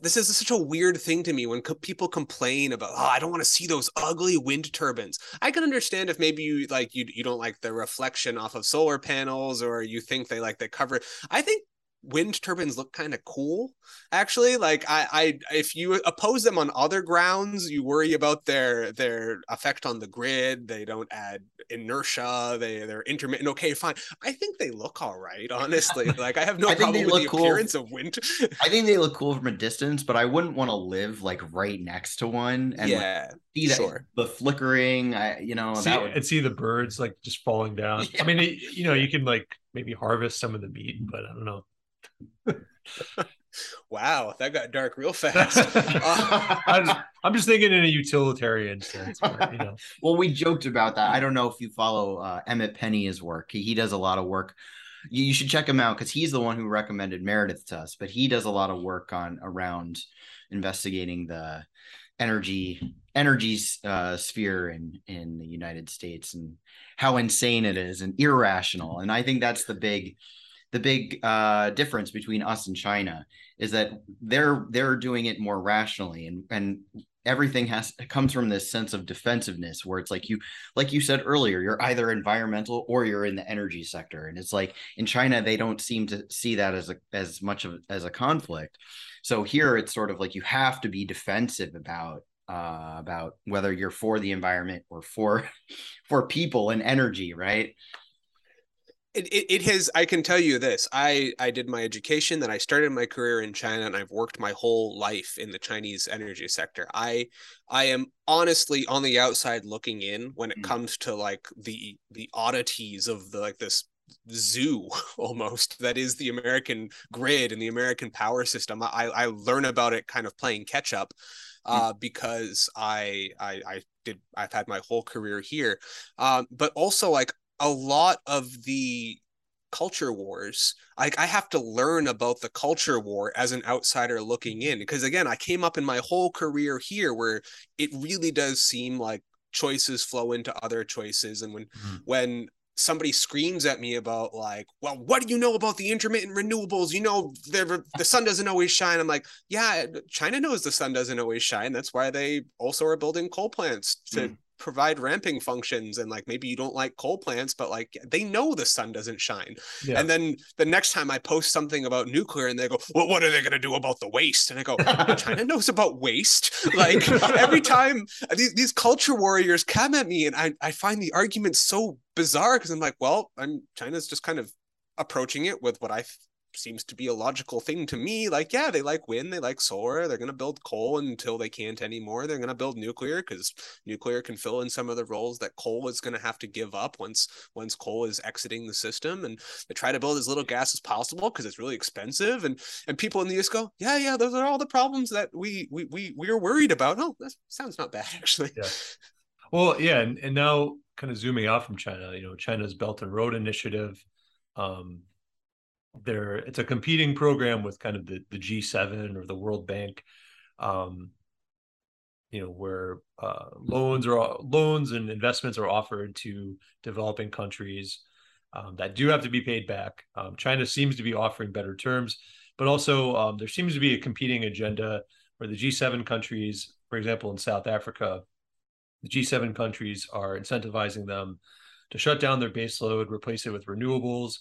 This is such a weird thing to me when co- people complain about oh i don't want to see those ugly wind turbines. I can understand if maybe you like you you don't like the reflection off of solar panels or you think they like the cover i think wind turbines look kind of cool. Actually like I, I if you oppose them on other grounds you worry about their their effect on the grid. They don't add inertia. They they're intermittent. Okay fine. I think they look all right honestly. Like i have no I problem with the cool. appearance of wind. I think they look cool from a distance but i wouldn't want to live like right next to one and yeah like, see that, sure. the flickering. I you know see, would... and see the birds like just falling down. Yeah. i mean it, you know you can like maybe harvest some of the meat but i don't know wow, that got dark real fast. I'm, I'm, just thinking in a utilitarian sense. But, you know. well, we joked about that. I don't know if you follow uh, Emmet Penney's work. He, he does a lot of work. You, you should check him out because he's the one who recommended Meredith to us. But he does a lot of work on around investigating the energy energy uh, sphere in in the United States and how insane it is and irrational. And I think that's the big the big uh, difference between us and China is that they're they're doing it more rationally and and everything has comes from this sense of defensiveness where it's like you like you said earlier you're either environmental or you're in the energy sector. And it's like in China they don't seem to see that as a as much of as a conflict. So here it's sort of like you have to be defensive about uh, about whether you're for the environment or for for people and energy right it, it, it has i can tell you this i i did my education then i started my career in china and i've worked my whole life in the chinese energy sector i i am honestly on the outside looking in when it mm. comes to like the the oddities of the like this zoo almost that is the American grid and the American power system. I, I learn about it kind of playing catch up hmm. uh, because I, I I did I've had my whole career here, um, but also like a lot of the culture wars like i have to learn about the culture war as an outsider looking in because again i came up in my whole career here where it really does seem like choices flow into other choices and when mm-hmm. when somebody screams at me about like, well, what do you know about the intermittent renewables? You know, the sun doesn't always shine. I'm like, yeah, China knows the sun doesn't always shine. That's why they also are building coal plants to mm provide ramping functions and like maybe you don't like coal plants but like they know the sun doesn't shine. Yeah. and then the next time i post something about nuclear and they go well what are they going to do about the waste? And i go china knows about waste. Like every time these, these culture warriors come at me and i, I find the argument so bizarre because i'm like well i'm china's just kind of approaching it with what i seems to be a logical thing to me. Like, yeah, they like wind, they like solar, they're going to build coal until they can't anymore. They're going to build nuclear because nuclear can fill in some of the roles that coal is going to have to give up once once coal is exiting the system. And they try to build as little gas as possible because it's really expensive. And and people in the US go, yeah, yeah, those are all the problems that we we we we are worried about. Oh, that sounds not bad actually. Yeah. Well, yeah, and, and now kind of zooming out from China, you know, China's Belt and Road Initiative. Um, there it's a competing program with kind of the, the G7 or the World Bank, um, you know, where uh, loans or loans and investments are offered to developing countries um, that do have to be paid back. Um, China seems to be offering better terms, but also um, there seems to be a competing agenda where the G7 countries, for example, in South Africa, the G7 countries are incentivizing them to shut down their baseload, replace it with renewables,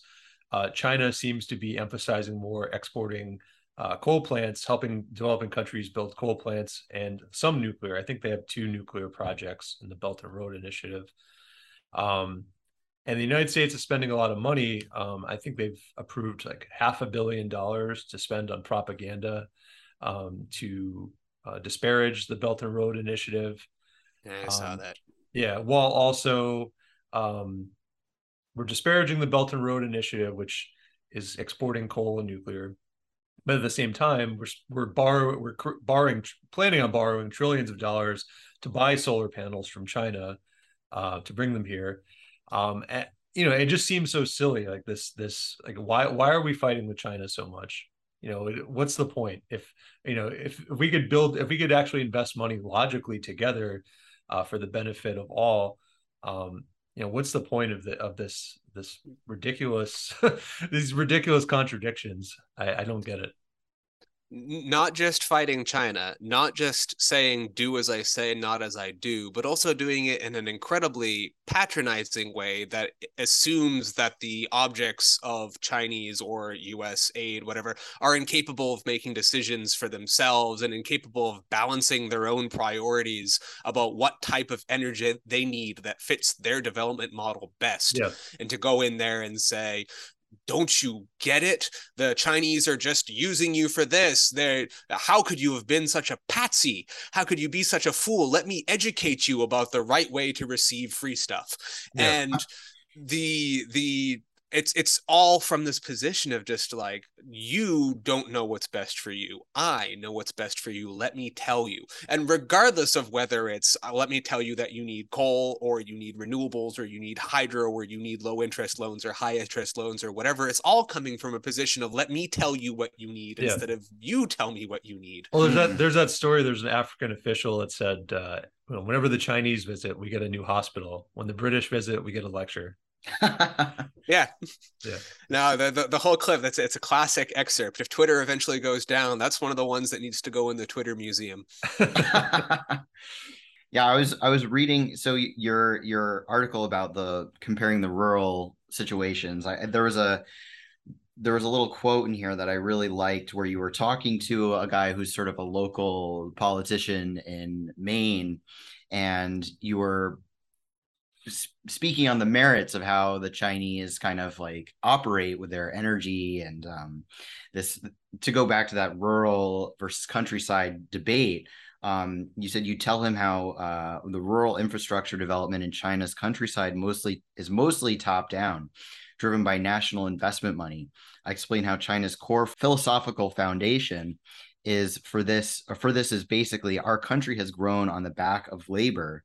uh, China seems to be emphasizing more exporting uh, coal plants, helping developing countries build coal plants and some nuclear. I think they have two nuclear projects in the Belt and Road Initiative. Um, and the United States is spending a lot of money. Um, I think they've approved like half a billion dollars to spend on propaganda um, to uh, disparage the Belt and Road Initiative. Yeah, I saw um, that. Yeah, while also um, we're disparaging the Belt and Road Initiative, which is exporting coal and nuclear. But at the same time, we're we're borrow we're borrowing planning on borrowing trillions of dollars to buy solar panels from China uh, to bring them here. Um, and, you know, it just seems so silly. Like this, this, like why why are we fighting with China so much? You know, what's the point? If you know, if, if we could build, if we could actually invest money logically together uh, for the benefit of all, um, you know what's the point of the of this this ridiculous these ridiculous contradictions? I, I don't get it not just fighting China, not just saying do as I say, not as I do, but also doing it in an incredibly patronizing way that assumes that the objects of Chinese or US aid, whatever, are incapable of making decisions for themselves and incapable of balancing their own priorities about what type of energy they need that fits their development model best. Yeah. And to go in there and say, don't you get it? The chinese are just using you for this. They how could you have been such a patsy? How could you be such a fool? Let me educate you about the right way to receive free stuff. Yeah. and the the it's it's all from this position of just like you don't know what's best for you. I know what's best for you. Let me tell you. And regardless of whether it's uh, let me tell you that you need coal or you need renewables or you need hydro or you need low interest loans or high interest loans or whatever it's all coming from a position of let me tell you what you need yeah. instead of you tell me what you need. Well there's that there's that story there's an african official that said uh, whenever the chinese visit we get a new hospital. When the british visit we get a lecture yeah. Yeah. Now the, the, the whole clip that's it's a classic excerpt. If Twitter eventually goes down, that's one of the ones that needs to go in the Twitter museum. yeah, I was I was reading so your your article about the comparing the rural situations. I there was a there was a little quote in here that I really liked where you were talking to a guy who's sort of a local politician in Maine and you were speaking on the merits of how the Chinese kind of like operate with their energy and um, this to go back to that rural versus countryside debate. um, you said you tell him how uh, the rural infrastructure development in China's countryside mostly is mostly top down, driven by national investment money. I explain how China's core philosophical foundation is for this for this is basically our country has grown on the back of labor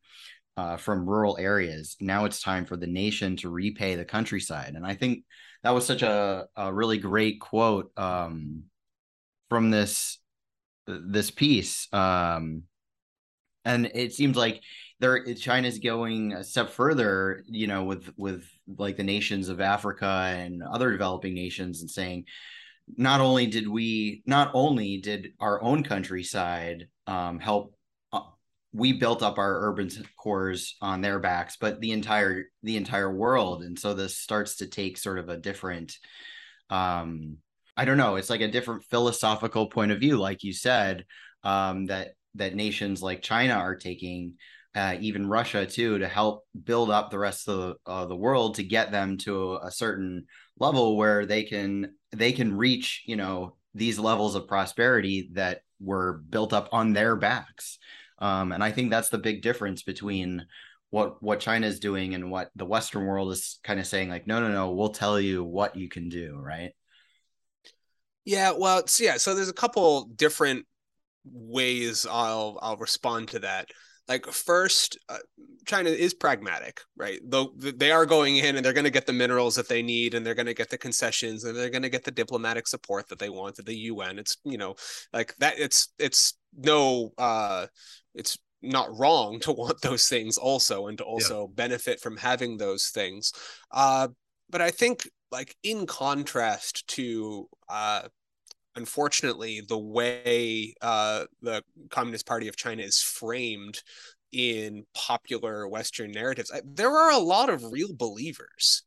uh, from rural areas. Now it's time for the nation to repay the countryside, and I think that was such a, a really great quote um, from this this piece. Um, and it seems like there China's going a step further, you know, with with like the nations of Africa and other developing nations, and saying, not only did we, not only did our own countryside um, help, we built up our urban cores on their backs, but the entire the entire world, and so this starts to take sort of a different um I don't know. It's like a different philosophical point of view, like you said, um, that that nations like China are taking, uh, even Russia too, to help build up the rest of the, uh, the world to get them to a certain level where they can they can reach, you know, these levels of prosperity that were built up on their backs. Um, and I think that's the big difference between what what China is doing and what the Western world is kind of saying, like, no, no, no, we'll tell you what you can do, right? Yeah, well, so yeah, so there's a couple different ways I'll I'll respond to that. Like first, uh, China is pragmatic, right? Though they are going in and they're going to get the minerals that they need, and they're going to get the concessions, and they're going to get the diplomatic support that they want at the UN. It's you know like that. It's it's no, uh, it's not wrong to want those things also, and to also yeah. benefit from having those things. Uh, but I think like in contrast to uh, unfortunately the way uh, the communist party of china is framed in popular western narratives there are a lot of real believers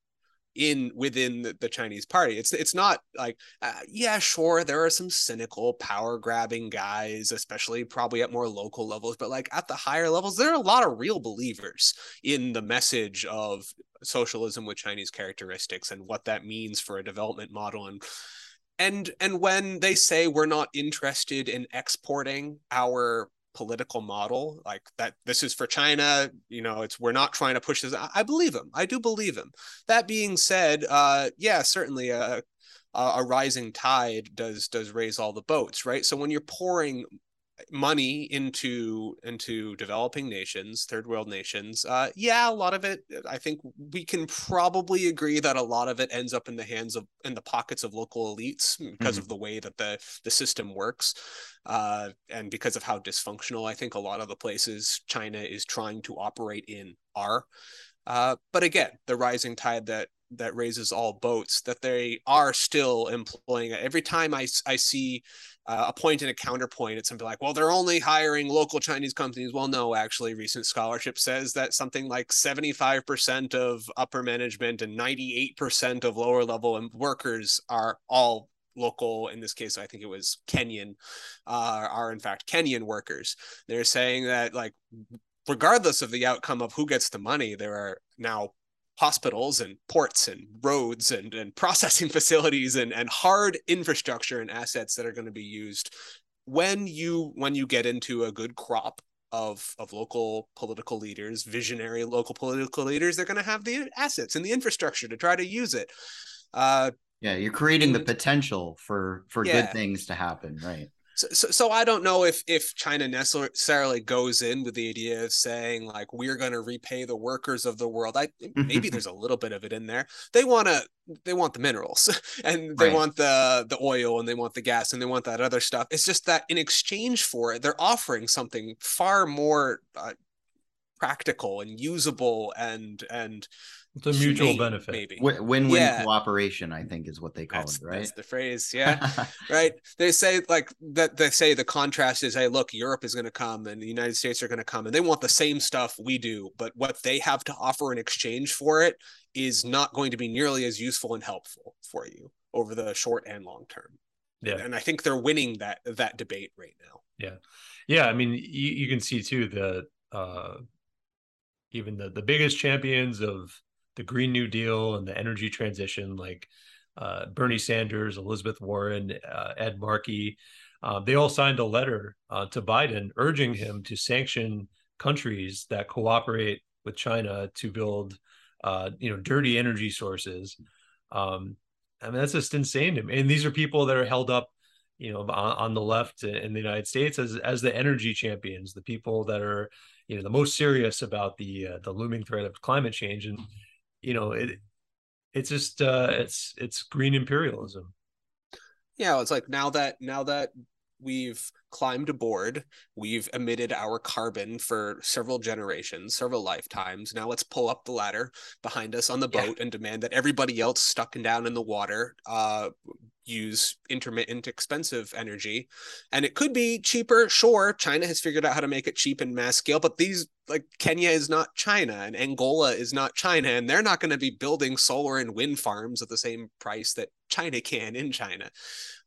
in within the, the Chinese party. It's it's not like uh, yeah, sure, there are some cynical, power grabbing guys, especially probably at more local levels, but like at the higher levels, there are a lot of real believers in the message of socialism with Chinese characteristics and what that means for a development model and and and when they say we're not interested in exporting our political model like that this is for china you know it's we're not trying to push this i, believe him i do believe him. That being said uh yeah certainly a a rising tide does does raise all the boats right? So when you're pouring money into into developing nations third world nations uh yeah a lot of it i think we can probably agree that a lot of it ends up in the hands of in the pockets of local elites because mm-hmm. of the way that the the system works uh and because of how dysfunctional i think a lot of the places china is trying to operate in are uh but again the rising tide that that raises all boats that they are still employing every time i i see uh, a point and a counterpoint. It's something like, well, they're only hiring local Chinese companies. Well, no, actually, recent scholarship says that something like 75% of upper management and 98% of lower level workers are all local in this case i think it was kenyan uh, are in fact kenyan workers they're saying that like regardless of the outcome of who gets the money there are now hospitals and ports and roads and, and processing facilities and, and hard infrastructure and assets that are going to be used when you when you get into a good crop of of local political leaders visionary local political leaders they're going to have the assets and the infrastructure to try to use it uh, yeah you're creating the potential for for yeah. good things to happen right so, so, I don't know if if China necessarily goes in with the idea of saying like we're going to repay the workers of the world. I maybe there's a little bit of it in there. They want to they want the minerals and they right. want the the oil and they want the gas and they want that other stuff. It's just that in exchange for it, they're offering something far more uh, practical and usable and and it's a mutual benefit. Maybe win-win yeah. cooperation, I think, is what they call that's, it, right? That's the phrase, yeah. right. They say like that. They say the contrast is, hey, look, Europe is going to come and the United States are going to come, and they want the same stuff we do, but what they have to offer in exchange for it is not going to be nearly as useful and helpful for you over the short and long term. Yeah, and I think they're winning that that debate right now. Yeah, yeah. I mean, you, you can see too that uh, even the the biggest champions of the Green New Deal and the energy transition, like uh, Bernie Sanders, Elizabeth Warren, uh, Ed Markey, uh, they all signed a letter uh, to Biden urging him to sanction countries that cooperate with China to build, uh, you know, dirty energy sources. Um, I mean, that's just insane to me. And these are people that are held up, you know, on, on the left in the United States as as the energy champions, the people that are, you know, the most serious about the uh, the looming threat of climate change. And you know, it it's just uh, it's it's green imperialism. Yeah, it's like now that now that we've climbed aboard we've emitted our carbon for several generations several lifetimes. Now let's pull up the ladder behind us on the boat yeah. and demand that everybody else stuck and down in the water uh, use intermittent expensive energy. And it could be cheaper. Sure china has figured out how to make it cheap in mass scale but these like kenya is not china and angola is not china and they're not going to be building solar and wind farms at the same price that china can in china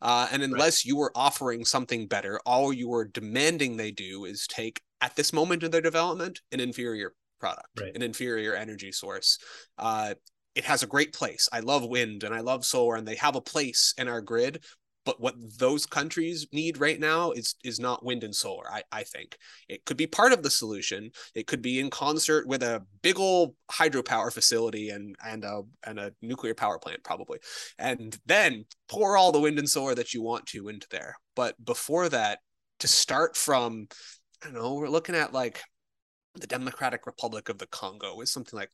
uh, and unless right. you are offering something better all you are demanding they do is take at this moment in their development an inferior product right. an inferior energy source uh, it has a great place. I love wind and I love solar, and they have a place in our grid. But what those countries need right now is is not wind and solar. I, I think it could be part of the solution. It could be in concert with a big old hydropower facility and and a and a nuclear power plant probably, and then pour all the wind and solar that you want to into there. But before that, to start from, I don't know, we're looking at like the Democratic Republic of the Congo is something like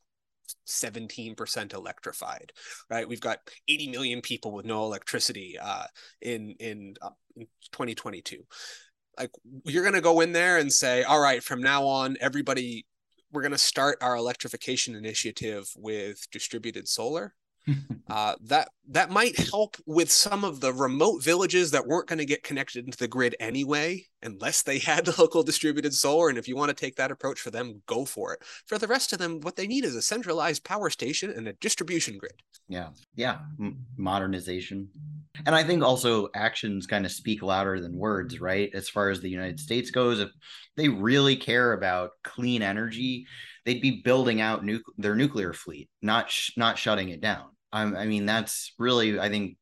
17% electrified right? We've got 80 million people with no electricity uh, in in, uh, in 2022 like you're going to go in there and say all right from now on everybody we're going to start our electrification initiative with distributed solar uh, that that might help with some of the remote villages that weren't going to get connected into the grid anyway, unless they had the local distributed solar. And if you want to take that approach for them, go for it. For the rest of them, what they need is a centralized power station and a distribution grid. Yeah, yeah, M- modernization, and I think also actions kind of speak louder than words, right? As far as the United States goes, if they really care about clean energy, they'd be building out nu- their nuclear fleet, not sh- not shutting it down. I, I mean, that's really, I think,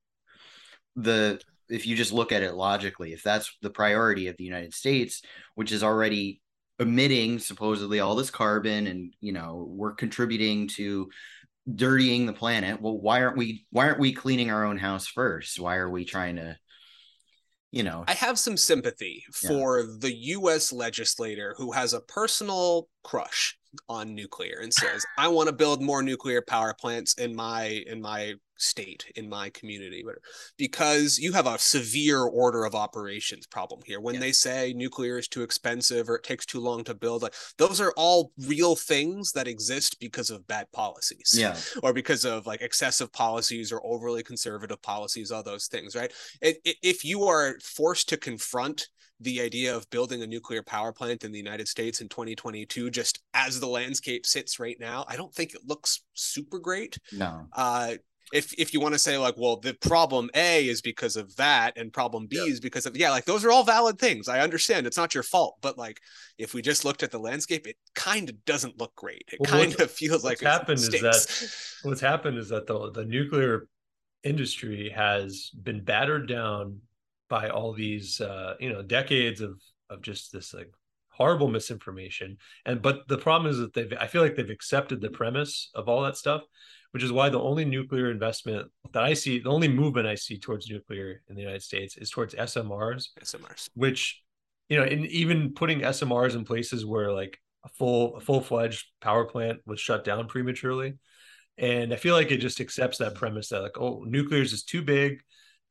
the if you just look at it logically, if that's the priority of the United States, which is already emitting supposedly all this carbon, and you know we're contributing to dirtying the planet. Well, why aren't we? Why aren't we cleaning our own house first? Why are we trying to? You know, I have some sympathy for yeah. the U.S. legislator who has a personal crush on nuclear and says i want to build more nuclear power plants in my in my state in my community because you have a severe order of operations problem here. When yeah. they say nuclear is too expensive or it takes too long to build like those are all real things that exist because of bad policies. Yeah. Or because of like excessive policies or overly conservative policies all those things right? If you are forced to confront the idea of building a nuclear power plant in the United States in 2022, just as the landscape sits right now, I don't think it looks super great. No. Uh, if if you want to say like, well, the problem A is because of that, and problem B yep. is because of yeah, like those are all valid things. I understand it's not your fault, but like if we just looked at the landscape, it kind of doesn't look great. It well, kind of feels like what's happened is that what's happened is that the the nuclear industry has been battered down by all these uh, you know decades of of just this like horrible misinformation. And but the problem is that they've i feel like they've accepted the premise of all that stuff which is why the only nuclear investment that i see the only movement i see towards nuclear in the united states is towards smrs smrs which you know in even putting smrs in places where like a full a full-fledged power plant was shut down prematurely. And i feel like it just accepts that premise that like oh nuclear is too big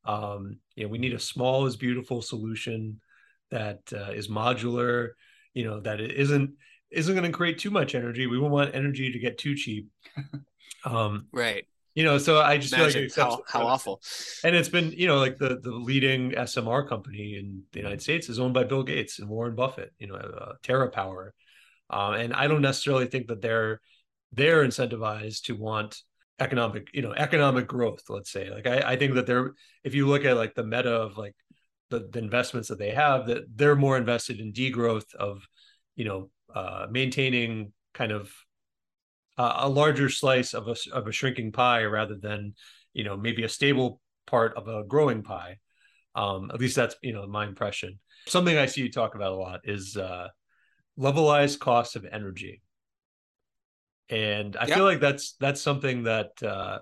um, you know, we need a small is beautiful solution that uh, is modular. You know, that it isn't isn't going to create too much energy. We won't want energy to get too cheap. um, right. You know, so I just Imagine feel like how, how awful. And it's been, you know, like the the leading SMR company in the United States is owned by Bill Gates and Warren Buffett. You know, uh, TerraPower, um, and I don't necessarily think that they're they're incentivized to want economic you know economic growth let's say. Like I, I think that they're if you look at like the meta of like the, the investments that they have that they're more invested in degrowth of you know uh, maintaining kind of uh, a larger slice of a, of a shrinking pie rather than you know maybe a stable part of a growing pie. Um, at least that's you know my impression. Something I see you talk about a lot is uh, levelized cost of energy, and I yep. feel like that's that's something that uh,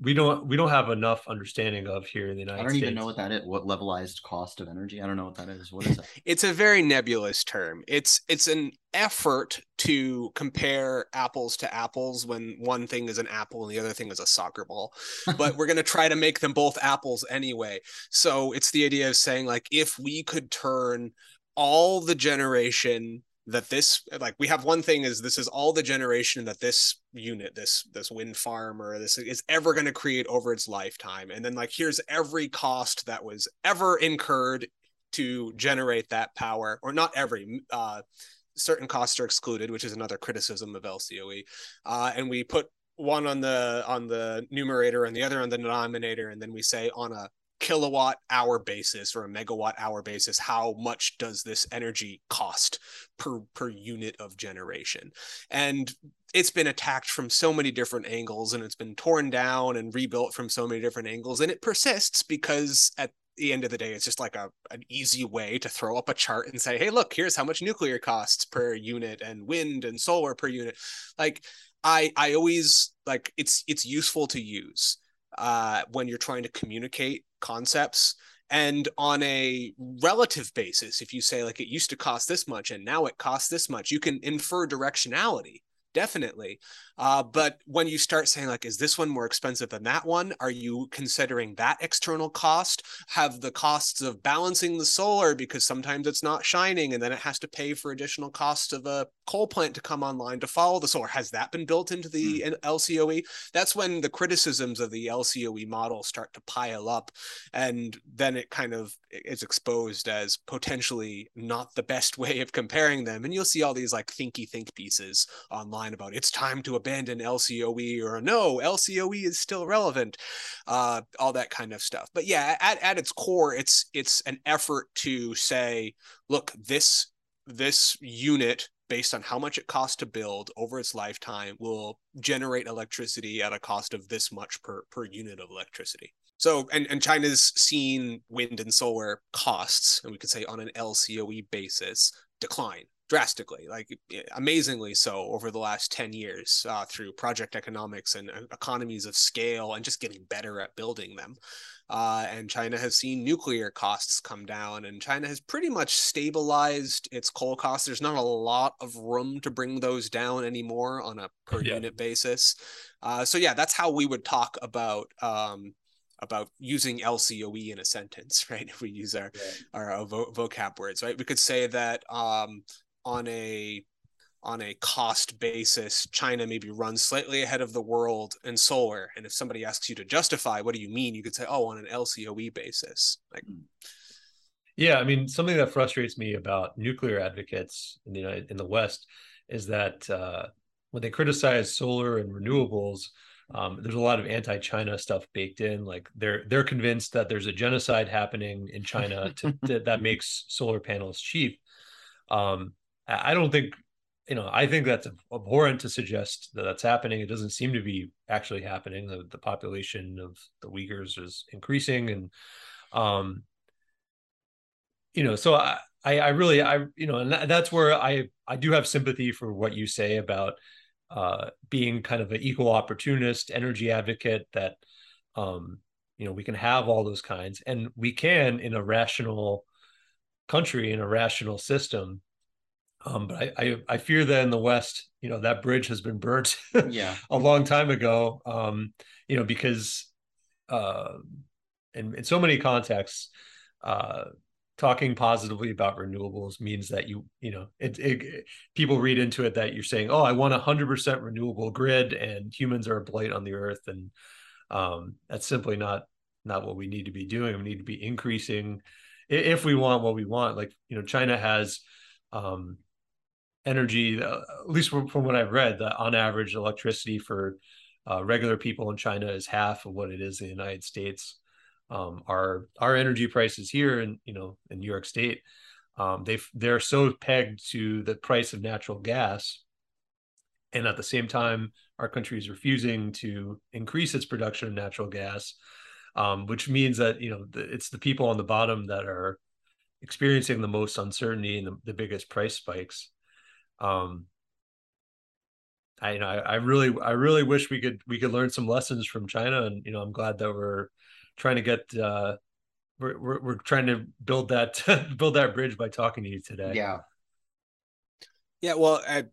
we don't we don't have enough understanding of here in the United States. I don't States. even know what that is. What levelized cost of energy? I don't know what that is. What is that? it's a very nebulous term. It's it's an effort to compare apples to apples when one thing is an apple and the other thing is a soccer ball. but we're going to try to make them both apples anyway. So it's the idea of saying like if we could turn all the generation that this like we have one thing is this is all the generation that this unit this this wind farm or this is ever going to create over its lifetime. And then like here's every cost that was ever incurred to generate that power or not every uh certain costs are excluded which is another criticism of lcoe uh, and we put one on the on the numerator and the other on the denominator and then we say on a kilowatt hour basis or a megawatt hour basis how much does this energy cost per per unit of generation? And it's been attacked from so many different angles and it's been torn down and rebuilt from so many different angles and it persists because at the end of the day it's just like a an easy way to throw up a chart and say hey look here's how much nuclear costs per unit and wind and solar per unit. Like i i always like it's it's useful to use uh, when you're trying to communicate concepts and on a relative basis if you say like it used to cost this much and now it costs this much you can infer directionality definitely uh, but when you start saying like is this one more expensive than that one? Are you considering that external cost? Have the costs of balancing the solar because sometimes it's not shining and then it has to pay for additional costs of a coal plant to come online to follow the solar. Has that been built into the mm. lcoe that's when the criticisms of the lcoe model start to pile up and then it kind of is exposed as potentially not the best way of comparing them. And you'll see all these like thinky think pieces online about it's time to abandon LCOE or no, LCOE is still relevant, uh, all that kind of stuff. But yeah, at, at its core, it's it's an effort to say, look, this this unit based on how much it costs to build over its lifetime will generate electricity at a cost of this much per per unit of electricity. So, and, and China's seen wind and solar costs, and we could say on an LCOE basis, decline drastically, like amazingly so over the last 10 years uh, through project economics and uh, economies of scale and just getting better at building them. Uh, and China has seen nuclear costs come down, and China has pretty much stabilized its coal costs. There's not a lot of room to bring those down anymore on a per yeah. unit basis. Uh, so yeah, that's how we would talk about um, about using LCOE in a sentence, right? If we use our yeah. our, our vo- vocab words, right? We could say that um, on a on a cost basis, China maybe runs slightly ahead of the world in solar. And if somebody asks you to justify, what do you mean? You could say, oh, on an LCOE basis. Like, hmm. yeah, I mean, something that frustrates me about nuclear advocates in the United, in the West is that uh, when they criticize solar and renewables, um, there's a lot of anti-China stuff baked in. Like they're they're convinced that there's a genocide happening in China to, to, that makes solar panels cheap. Um, I don't think, you know, I think that's abhorrent to suggest that that's happening. It doesn't seem to be actually happening. The, the population of the Uyghurs is increasing, and um, you know, so I, I, I really, I, you know, and that's where I, I do have sympathy for what you say about uh, being kind of an equal opportunist, energy advocate. That, um, you know, we can have all those kinds, and we can in a rational country in a rational system um, but I, I, I fear that in the West, you know, that bridge has been burnt yeah. a long time ago. Um, you know, because uh, in, in so many contexts, uh, talking positively about renewables means that you you know it, it, people read into it that you're saying oh i want a hundred percent renewable grid and humans are a blight on the earth and um, that's simply not not what we need to be doing we need to be increasing if we want what we want like you know china has um, energy, uh, at least from, from what I've read, that on average electricity for uh, regular people in China is half of what it is in the United States. Um, our our energy prices here in you know in New York State, um, they they're so pegged to the price of natural gas, and at the same time, our country is refusing to increase its production of natural gas. um, which means that you know the, it's the people on the bottom that are experiencing the most uncertainty and the, the biggest price spikes. Um, I you know I, I really I really wish we could we could learn some lessons from China, and you know I'm glad that we're trying to get uh, we're, we're we're trying to build that build that bridge by talking to you today. Yeah. Yeah, well, uh,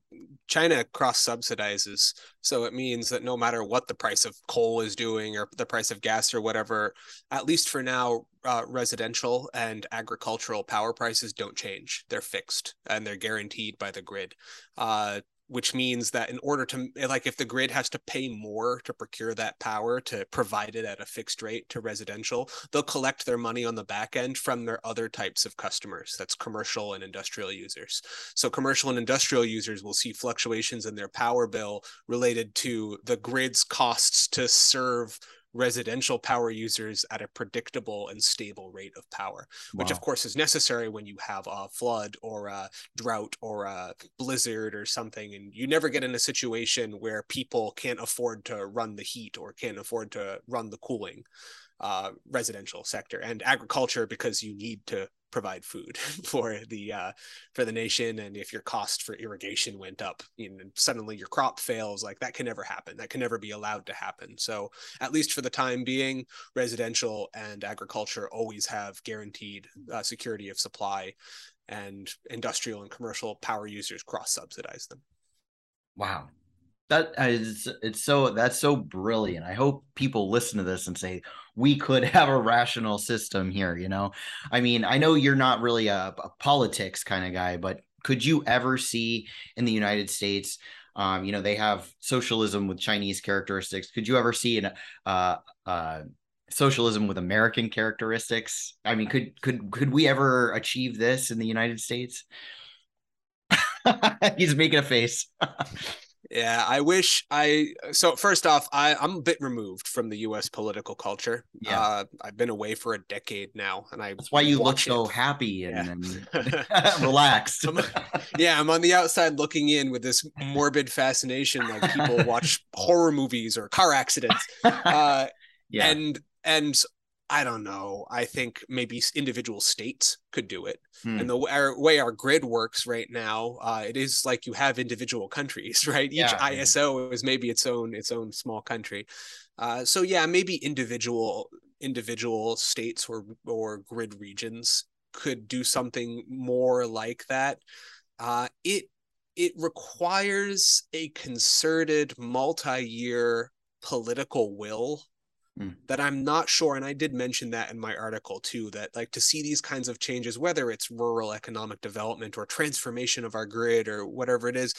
China cross subsidizes. So it means that no matter what the price of coal is doing or the price of gas or whatever, at least for now, uh, residential and agricultural power prices don't change. They're fixed and they're guaranteed by the grid. Uh, which means that in order to eh, like if the grid has to pay more to procure that power to provide it at a fixed rate to residential they'll collect their money on the back end from their other types of customers. That's commercial and industrial users. So commercial and industrial users will see fluctuations in their power bill related to the grid's costs to serve residential power users at a predictable and stable rate of power, which wow. of course is necessary when you have a flood or a drought or a blizzard or something. And you never get in a situation where people can't afford to run the heat or can't afford to run the cooling. Uh, residential sector and agriculture because you need to provide food for the uh, for the nation and if your cost for irrigation went up you know, suddenly your crop fails like that can never happen. That can never be allowed to happen. So at least for the time being residential and agriculture always have guaranteed uh, security of supply and industrial and commercial power users cross subsidize them. Wow that is it's so that's so brilliant. I hope people listen to this and say we could have a rational system here you know? I mean i know you're not really a, a politics kind of guy but could you ever see in the united states um, you know they have socialism with chinese characteristics. Could you ever see an uh, uh, socialism with american characteristics? I mean could could could we ever achieve this in the united states? He's making a face Yeah, I wish I. So first off, I I'm a bit removed from the U.S. political culture. Yeah, uh, I've been away for a decade now, and I. That's why you look so happy and, yeah. and relaxed. I'm, yeah, I'm on the outside looking in with this morbid fascination, like people watch horror movies or car accidents. Uh, yeah, and and I don't know. I think maybe individual states could do it. Hmm. And the our, way our grid works right now, uh, it is like you have individual countries, right? Each yeah, ISO yeah. is maybe its own its own small country. Uh, so yeah, maybe individual individual states or or grid regions could do something more like that. Uh, it it requires a concerted multi-year political will mm. that I'm not sure. And I did mention that in my article too, that like to see these kinds of changes, whether it's rural economic development or transformation of our grid or whatever it is,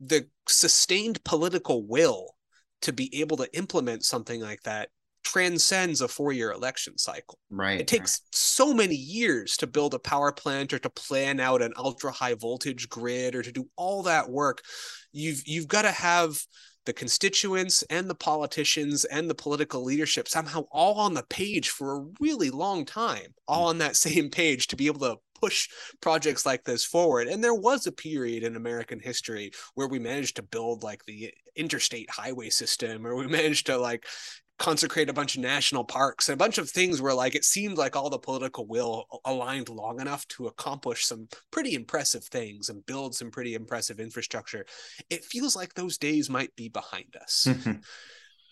the sustained political will to be able to implement something like that transcends a four-year election cycle. Right. It takes so many years to build a power plant or to plan out an ultra high voltage grid or to do all that work. You've you've got to have the constituents and the politicians and the political leadership somehow all on the page for a really long time, all mm. on that same page to be able to push projects like this forward. And there was a period in American history where we managed to build like the interstate highway system, or we managed to like consecrate a bunch of national parks and a bunch of things where like it seemed like all the political will aligned long enough to accomplish some pretty impressive things and build some pretty impressive infrastructure it feels like those days might be behind us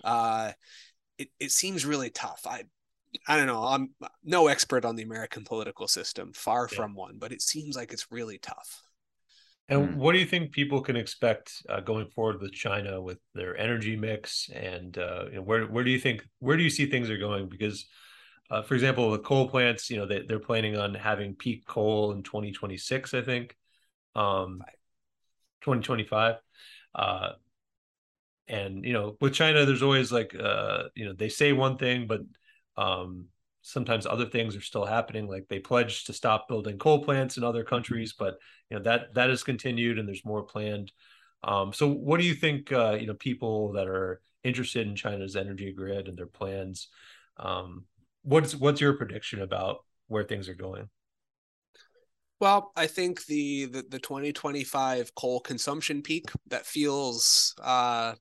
uh it, it seems really tough i I don't know. I'm no expert on the American political system, far yeah. from one, but it seems like it's really tough. And mm. what do you think people can expect uh, going forward with China with their energy mix, and uh, you know, where where do you think where do you see things are going? Because, uh, for example, with coal plants, you know they they're planning on having peak coal in 2026, I think, um, 2025. Uh, and you know, with China, there's always like uh, you know they say one thing, but um, sometimes other things are still happening like they pledged to stop building coal plants in other countries but you know that that has continued and there's more planned um, so what do you think uh, you know people that are interested in china's energy grid and their plans um, what's what's your prediction about where things are going well, I think the, the the 2025 coal consumption peak that feels uh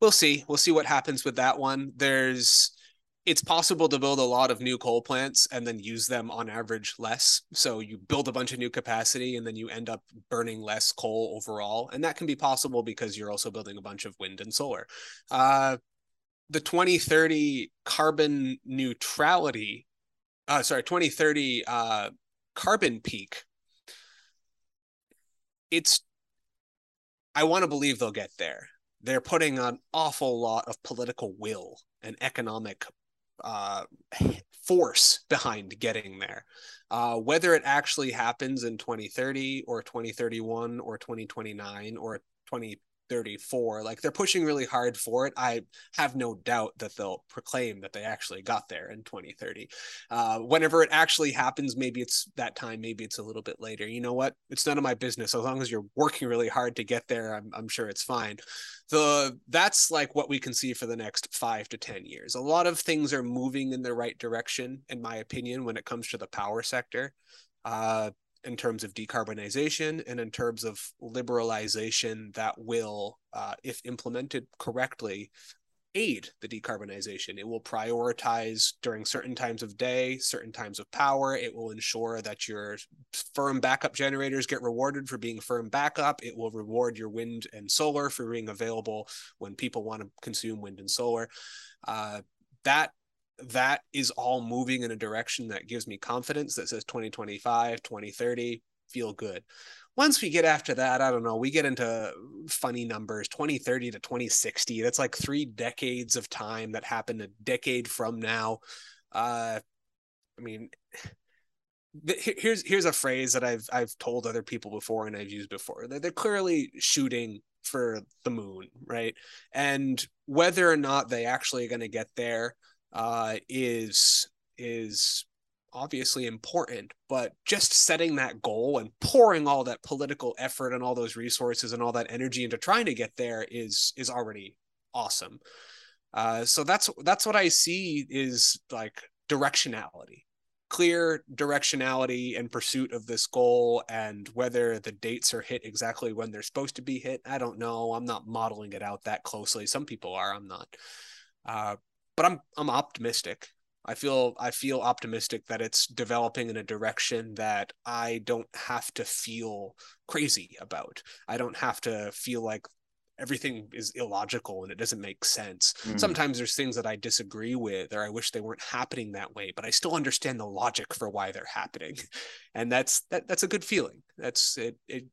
we'll see. We'll see what happens with that one. There's it's possible to build a lot of new coal plants and then use them on average less. So you build a bunch of new capacity and then you end up burning less coal overall. And that can be possible because you're also building a bunch of wind and solar. Uh, the 2030 carbon neutrality, uh, sorry, 2030 uh, carbon peak, it's, I want to believe they'll get there. They're putting an awful lot of political will and economic uh, force behind getting there. Uh, whether it actually happens in 2030 or 2031 or 2029 or 20 34 like they're pushing really hard for it. I have no doubt that they'll proclaim that they actually got there in 2030 uh, whenever it actually happens maybe it's that time maybe it's a little bit later. You know what? It's none of my business. As long as you're working really hard to get there i'm, I'm sure it's fine. The that's like what we can see for the next five to ten years. A lot of things are moving in the right direction in my opinion when it comes to the power sector. Uh, in terms of decarbonization and in terms of liberalization that will, uh, if implemented correctly, aid the decarbonization. It will prioritize during certain times of day, certain times of power. It will ensure that your firm backup generators get rewarded for being firm backup. It will reward your wind and solar for being available when people want to consume wind and solar. Uh, that that is all moving in a direction that gives me confidence that says 2025, 2030, feel good. Once we get after that, I don't know, we get into funny numbers 2030 to 2060. That's like three decades of time that happened a decade from now. Uh, I mean, here's here's a phrase that I've I've told other people before and I've used before. They're, they're clearly shooting for the moon, right? And whether or not they actually are going to get there, uh, is is obviously important, but just setting that goal and pouring all that political effort and all those resources and all that energy into trying to get there is is already awesome. Uh, so that's that's what I see is like directionality, clear directionality and pursuit of this goal, and whether the dates are hit exactly when they're supposed to be hit, I don't know. I'm not modeling it out that closely. Some people are. I'm not. Uh, but I'm I'm optimistic. I feel I feel optimistic that it's developing in a direction that I don't have to feel crazy about. I don't have to feel like everything is illogical and it doesn't make sense. Mm. Sometimes there's things that I disagree with or I wish they weren't happening that way, but I still understand the logic for why they're happening. And that's that that's a good feeling. That's it it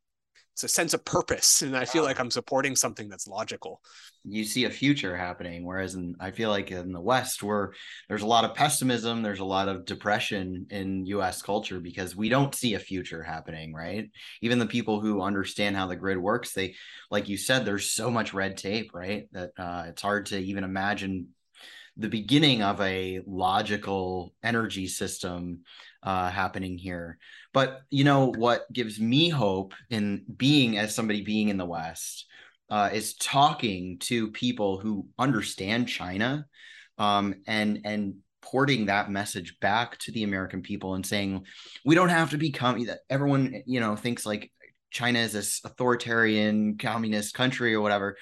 it's a sense of purpose and i feel like i'm supporting something that's logical. You see a future happening whereas in i feel like in the west where there's a lot of pessimism there's a lot of depression in us culture because we don't see a future happening right? Even the people who understand how the grid works they like you said there's so much red tape right? That uh, it's hard to even imagine the beginning of a logical energy system uh, happening here. But you know what gives me hope in being as somebody being in the West uh, is talking to people who understand China um, and and porting that message back to the American people and saying we don't have to become that everyone you know thinks like China is this authoritarian communist country or whatever.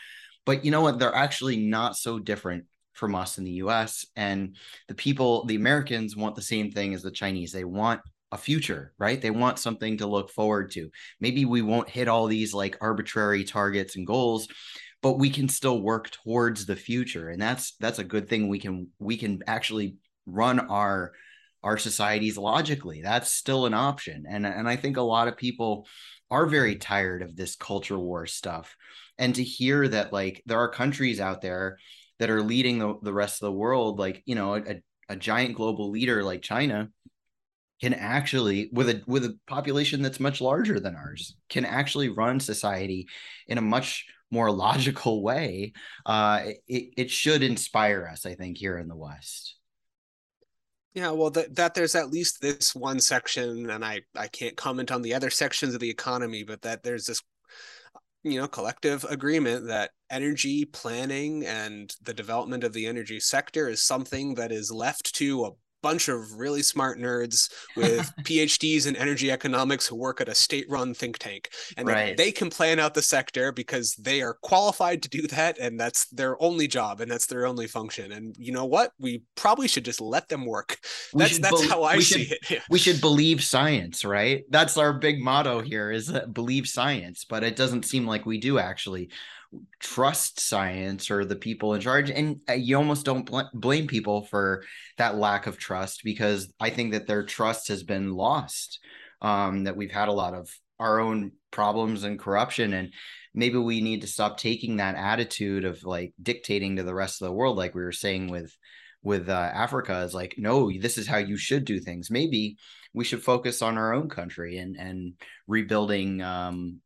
But you know what? They're actually not so different from us in the US. And the people, the Americans want the same thing as the Chinese. They want a future, right? They want something to look forward to. Maybe we won't hit all these like arbitrary targets and goals, but we can still work towards the future. And that's that's a good thing. We can we can actually run our our societies logically. That's still an option. And and I think a lot of people are very tired of this culture war stuff. And to hear that like there are countries out there that are leading the, the rest of the world like you know a, a giant global leader like china can actually with a with a population that's much larger than ours can actually run society in a much more logical way uh it, it should inspire us i think here in the west. Yeah well that, that there's at least this one section and i i can't comment on the other sections of the economy but that there's this you know collective agreement that energy planning and the development of the energy sector is something that is left to a bunch of really smart nerds with PhDs in energy economics who work at a state-run think tank, and right. they can plan out the sector because they are qualified to do that, and that's their only job and that's their only function. And you know what? We probably should just let them work. That's that's be- how I see should, it. Yeah. We should believe science, right? That's our big motto here: is uh, believe science. But it doesn't seem like we do actually trust science or the people in charge and uh, you almost don't bl- blame people for that lack of trust because i think that their trust has been lost. Um, that we've had a lot of our own problems and corruption and maybe we need to stop taking that attitude of like dictating to the rest of the world like we were saying with with uh, africa is like no this is how you should do things. Maybe we should focus on our own country and and rebuilding um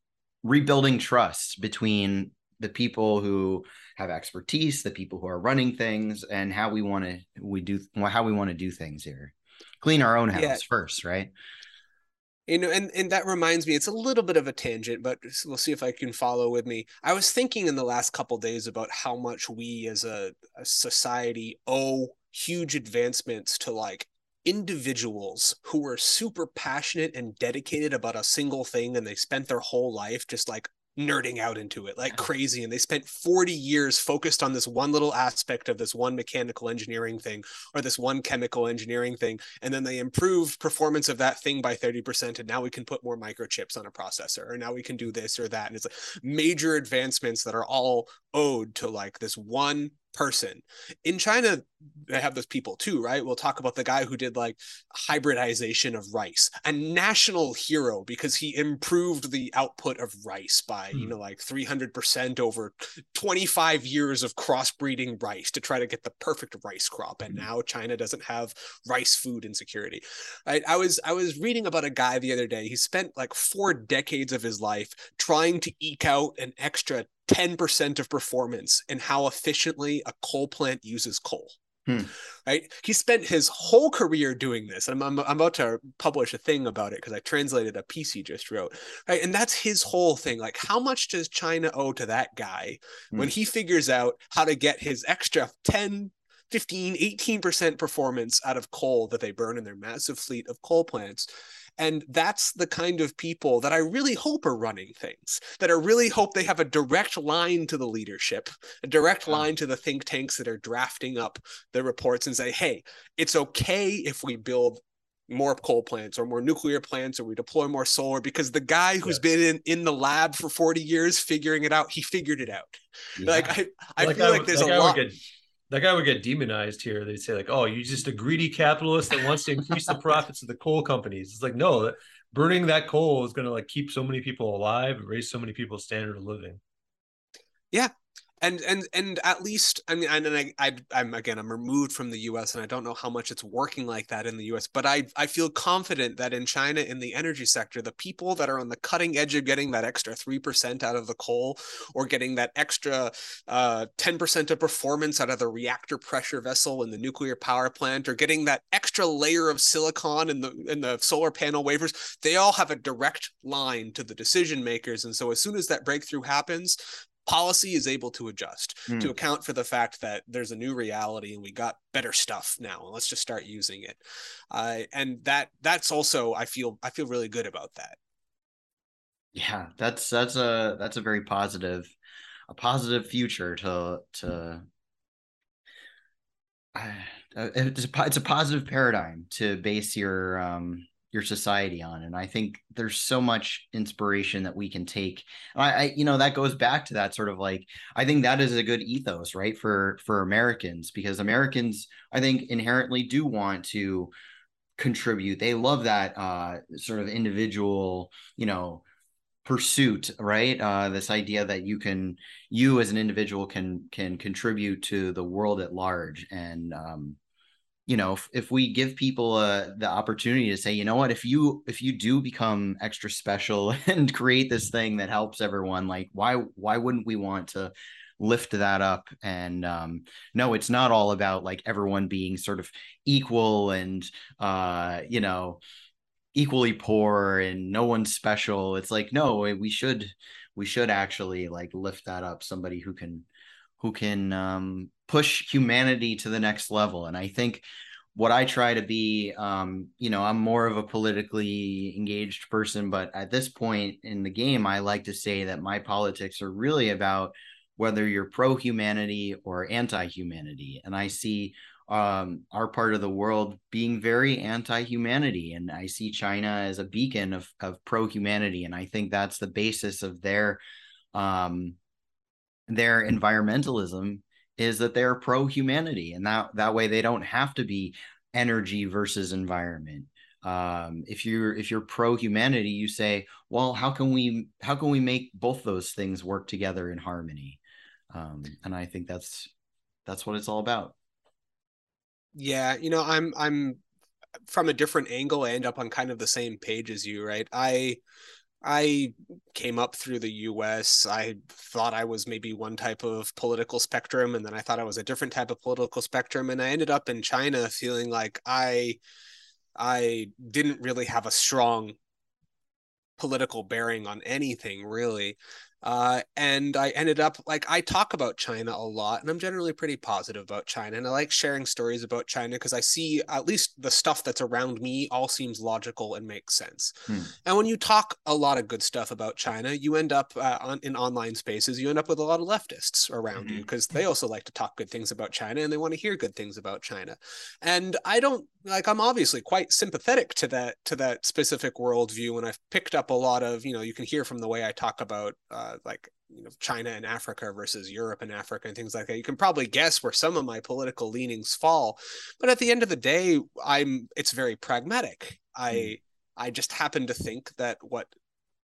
rebuilding trust between the people who have expertise, the people who are running things, and how we want to we do how we want to do things here. Clean our own house yeah. first, right? You know, and and that reminds me, it's a little bit of a tangent, but we'll see if I can follow with me. I was thinking in the last couple days about how much we as a, a society owe huge advancements to like individuals who were super passionate and dedicated about a single thing and they spent their whole life just like nerding out into it like crazy and they spent 40 years focused on this one little aspect of this one mechanical engineering thing or this one chemical engineering thing and then they improved performance of that thing by 30% and now we can put more microchips on a processor or now we can do this or that and it's like major advancements that are all owed to like this one person. In China, they have those people too, right? We'll talk about the guy who did like hybridization of rice, a national hero because he improved the output of rice by, you hmm. know, like 300% over 25 years of crossbreeding rice to try to get the perfect rice crop. And hmm. now China doesn't have rice food insecurity. Right? I was I was reading about a guy the other day. He spent like four decades of his life trying to eke out an extra 10% of performance in how efficiently a coal plant uses coal. Hmm. Right. He spent his whole career doing this. I'm, I'm, I'm about to publish a thing about it because I translated a piece he just wrote. Right. And that's his whole thing. Like, how much does China owe to that guy hmm. when he figures out how to get his extra 10, 15, 18% performance out of coal that they burn in their massive fleet of coal plants? And that's the kind of people that I really hope are running things, that I really hope they have a direct line to the leadership, a direct line to the think tanks that are drafting up the reports and say, hey, it's okay if we build more coal plants or more nuclear plants or we deploy more solar because the guy who's yes. been in, in the lab for 40 years figuring it out, he figured it out. Yeah. Like I, I feel like there's a lot. Get, that guy would get demonized here. They'd say like, "Oh, you're just a greedy capitalist that wants to increase the profits of the coal companies." It's like, no, burning that coal is going to like keep so many people alive, and raise so many people's standard of living. Yeah, and and and at least I mean, and I, I I'm again I'm removed from the U.S. and I don't know how much it's working like that in the U.S. But I I feel confident that in China in the energy sector, the people that are on the cutting edge of getting that extra three percent out of the coal or getting that extra uh, ten uh, percent of performance out of the reactor pressure vessel in the nuclear power plant or getting that extra layer of silicon in the in the solar panel wafers, they all have a direct line to the decision makers. And so as soon as that breakthrough happens, policy is able to adjust mm. to account for the fact that there's a new reality and we got better stuff now and let's just start using it uh, and that that's also i feel i feel really good about that yeah that's that's a that's a very positive a positive future to to uh, it's a, it's a positive paradigm to base your um your society on and i think there's so much inspiration that we can take. I, I, you know that goes back to that sort of like i think that is a good ethos right for for americans because americans i think inherently do want to contribute. They love that uh sort of individual you know pursuit right? Uh this idea that you can you as an individual can can contribute to the world at large and um you know if, if we give people uh, the opportunity to say you know what? If you if you do become extra special and create this thing that helps everyone like why why wouldn't we want to lift that up? And um no it's not all about like everyone being sort of equal and uh you know equally poor and no one's special. It's like no we should we should actually like lift that up. Somebody who can who can um push humanity to the next level. And I think what I try to be, um, you know, I'm more of a politically engaged person, but at this point in the game, I like to say that my politics are really about whether you're pro humanity or anti humanity. And I see um, our part of the world being very anti humanity. And I see China as a beacon of, of pro humanity. And I think that's the basis of their. Um, their environmentalism is that they're pro humanity and that that way they don't have to be energy versus environment. Um, if you're if you're pro humanity you say well how can we how can we make both those things work together in harmony? Um, and i think that's that's what it's all about. Yeah you know i'm i'm from a different angle i end up on kind of the same page as you right? I I came up through the US. I thought I was maybe one type of political spectrum, and then I thought I was a different type of political spectrum. And I ended up in China feeling like I I didn't really have a strong political bearing on anything really. Uh, and I ended up like I talk about China a lot, and I'm generally pretty positive about China, and I like sharing stories about China because I see at least the stuff that's around me all seems logical and makes sense. Hmm. And when you talk a lot of good stuff about China, you end up uh, on, in online spaces, you end up with a lot of leftists around mm-hmm. you because they also like to talk good things about China and they want to hear good things about China. And I don't like I'm obviously quite sympathetic to that to that specific worldview, and I've picked up a lot of you know you can hear from the way I talk about. Uh, uh, like you know China and Africa versus Europe and Africa and things like that. You can probably guess where some of my political leanings fall, but at the end of the day, I'm it's very pragmatic. I mm. I just happen to think that what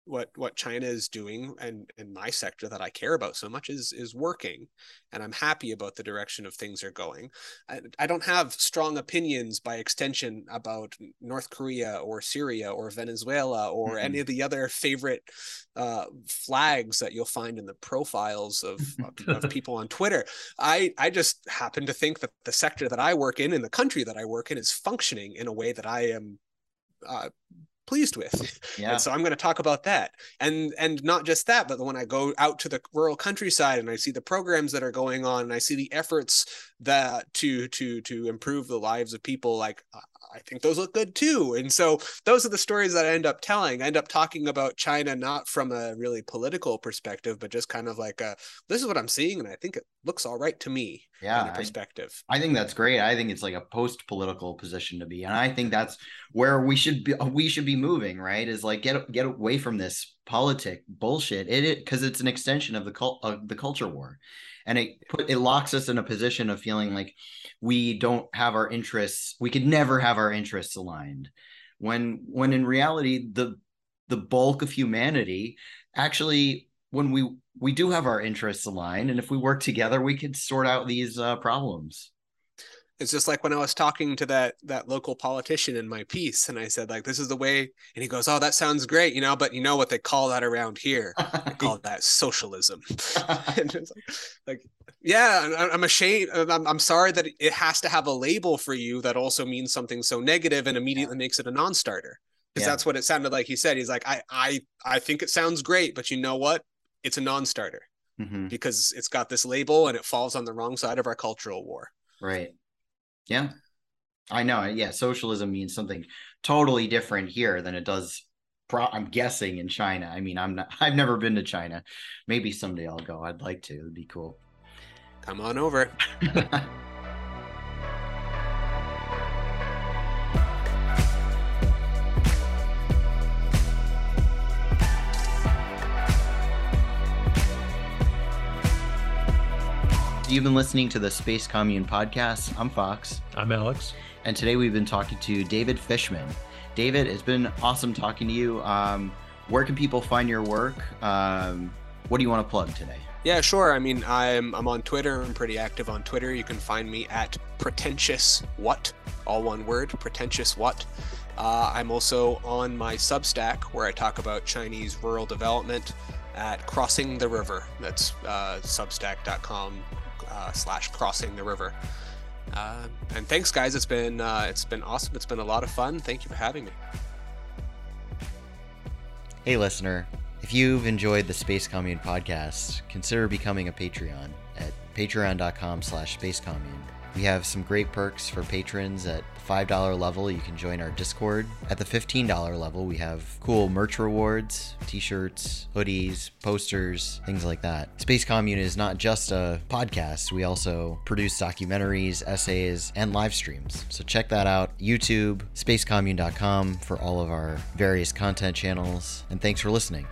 what what China is doing and in my sector that I care about so much is is working, and I'm happy about the direction of things are going. I, I don't have strong opinions by extension about North Korea or Syria or Venezuela or mm-hmm. any of the other favorite uh, flags that you'll find in the profiles of, of, of people on Twitter. I I just happen to think that the sector that I work in in the country that I work in is functioning in a way that I am uh, pleased with. Yeah. And so I'm going to talk about that. And and not just that, but when I go out to the rural countryside and I see the programs that are going on and I see the efforts that to to to improve the lives of people like uh, I think those look good too. And so those are the stories that I end up telling. I end up talking about China not from a really political perspective, but just kind of like a, this is what I'm seeing, and I think it looks all right to me. Yeah, perspective. I, I think that's great. I think it's like a post-political position to be, and I think that's where we should be. Uh, we should be moving. Right? Is like get get away from this politic bullshit. It because it, it's an extension of the cult of the culture war, and it put it locks us in a position of feeling like we don't have our interests we could never have our interests aligned. When when in reality the the bulk of humanity actually when we we do have our interests aligned and if we work together we could sort out these uh, problems it's just like when I was talking to that that local politician in my piece, and I said like, "This is the way," and he goes, "Oh, that sounds great," you know. But you know what they call that around here? They call that socialism. and it's like, like, yeah, I'm ashamed. I'm, I'm sorry that it has to have a label for you that also means something so negative and immediately makes it a non-starter. Because yeah. that's what it sounded like. He said, "He's like, I, I, I think it sounds great, but you know what? It's a non-starter." Mm-hmm. Because it's got this label and it falls on the wrong side of our cultural war. Right. Yeah. I know. Yeah. Socialism means something totally different here than it does. Pro- I'm guessing in China. I mean, I'm not, I've never been to China. Maybe someday I'll go. I'd like to. It'd be cool. Come on over. You've been listening to the Space Commune podcast. I'm Fox. I'm Alex. And today we've been talking to David Fishman. David, it's been awesome talking to you. Um, where can people find your work? Um, what do you want to plug today? Yeah, sure. I mean, I'm I'm on Twitter. I'm pretty active on Twitter. You can find me at pretentious what, all one word, pretentious what. Uh, I'm also on my Substack where I talk about Chinese rural development at Crossing the River. That's uh, substack.com uh, slash crossing the river. Uh, and thanks, guys. It's been uh, it's been awesome. It's been a lot of fun. Thank you for having me. Hey, listener. If you've enjoyed the Space Commune podcast, consider becoming a Patreon at patreon.com slash spacecommune. We have some great perks for patrons at the $5 level. You can join our Discord. At the $15 level, we have cool merch rewards, t shirts, hoodies, posters, things like that. Space Commune is not just a podcast, we also produce documentaries, essays, and live streams. So check that out YouTube, spacecommune.com for all of our various content channels. And thanks for listening.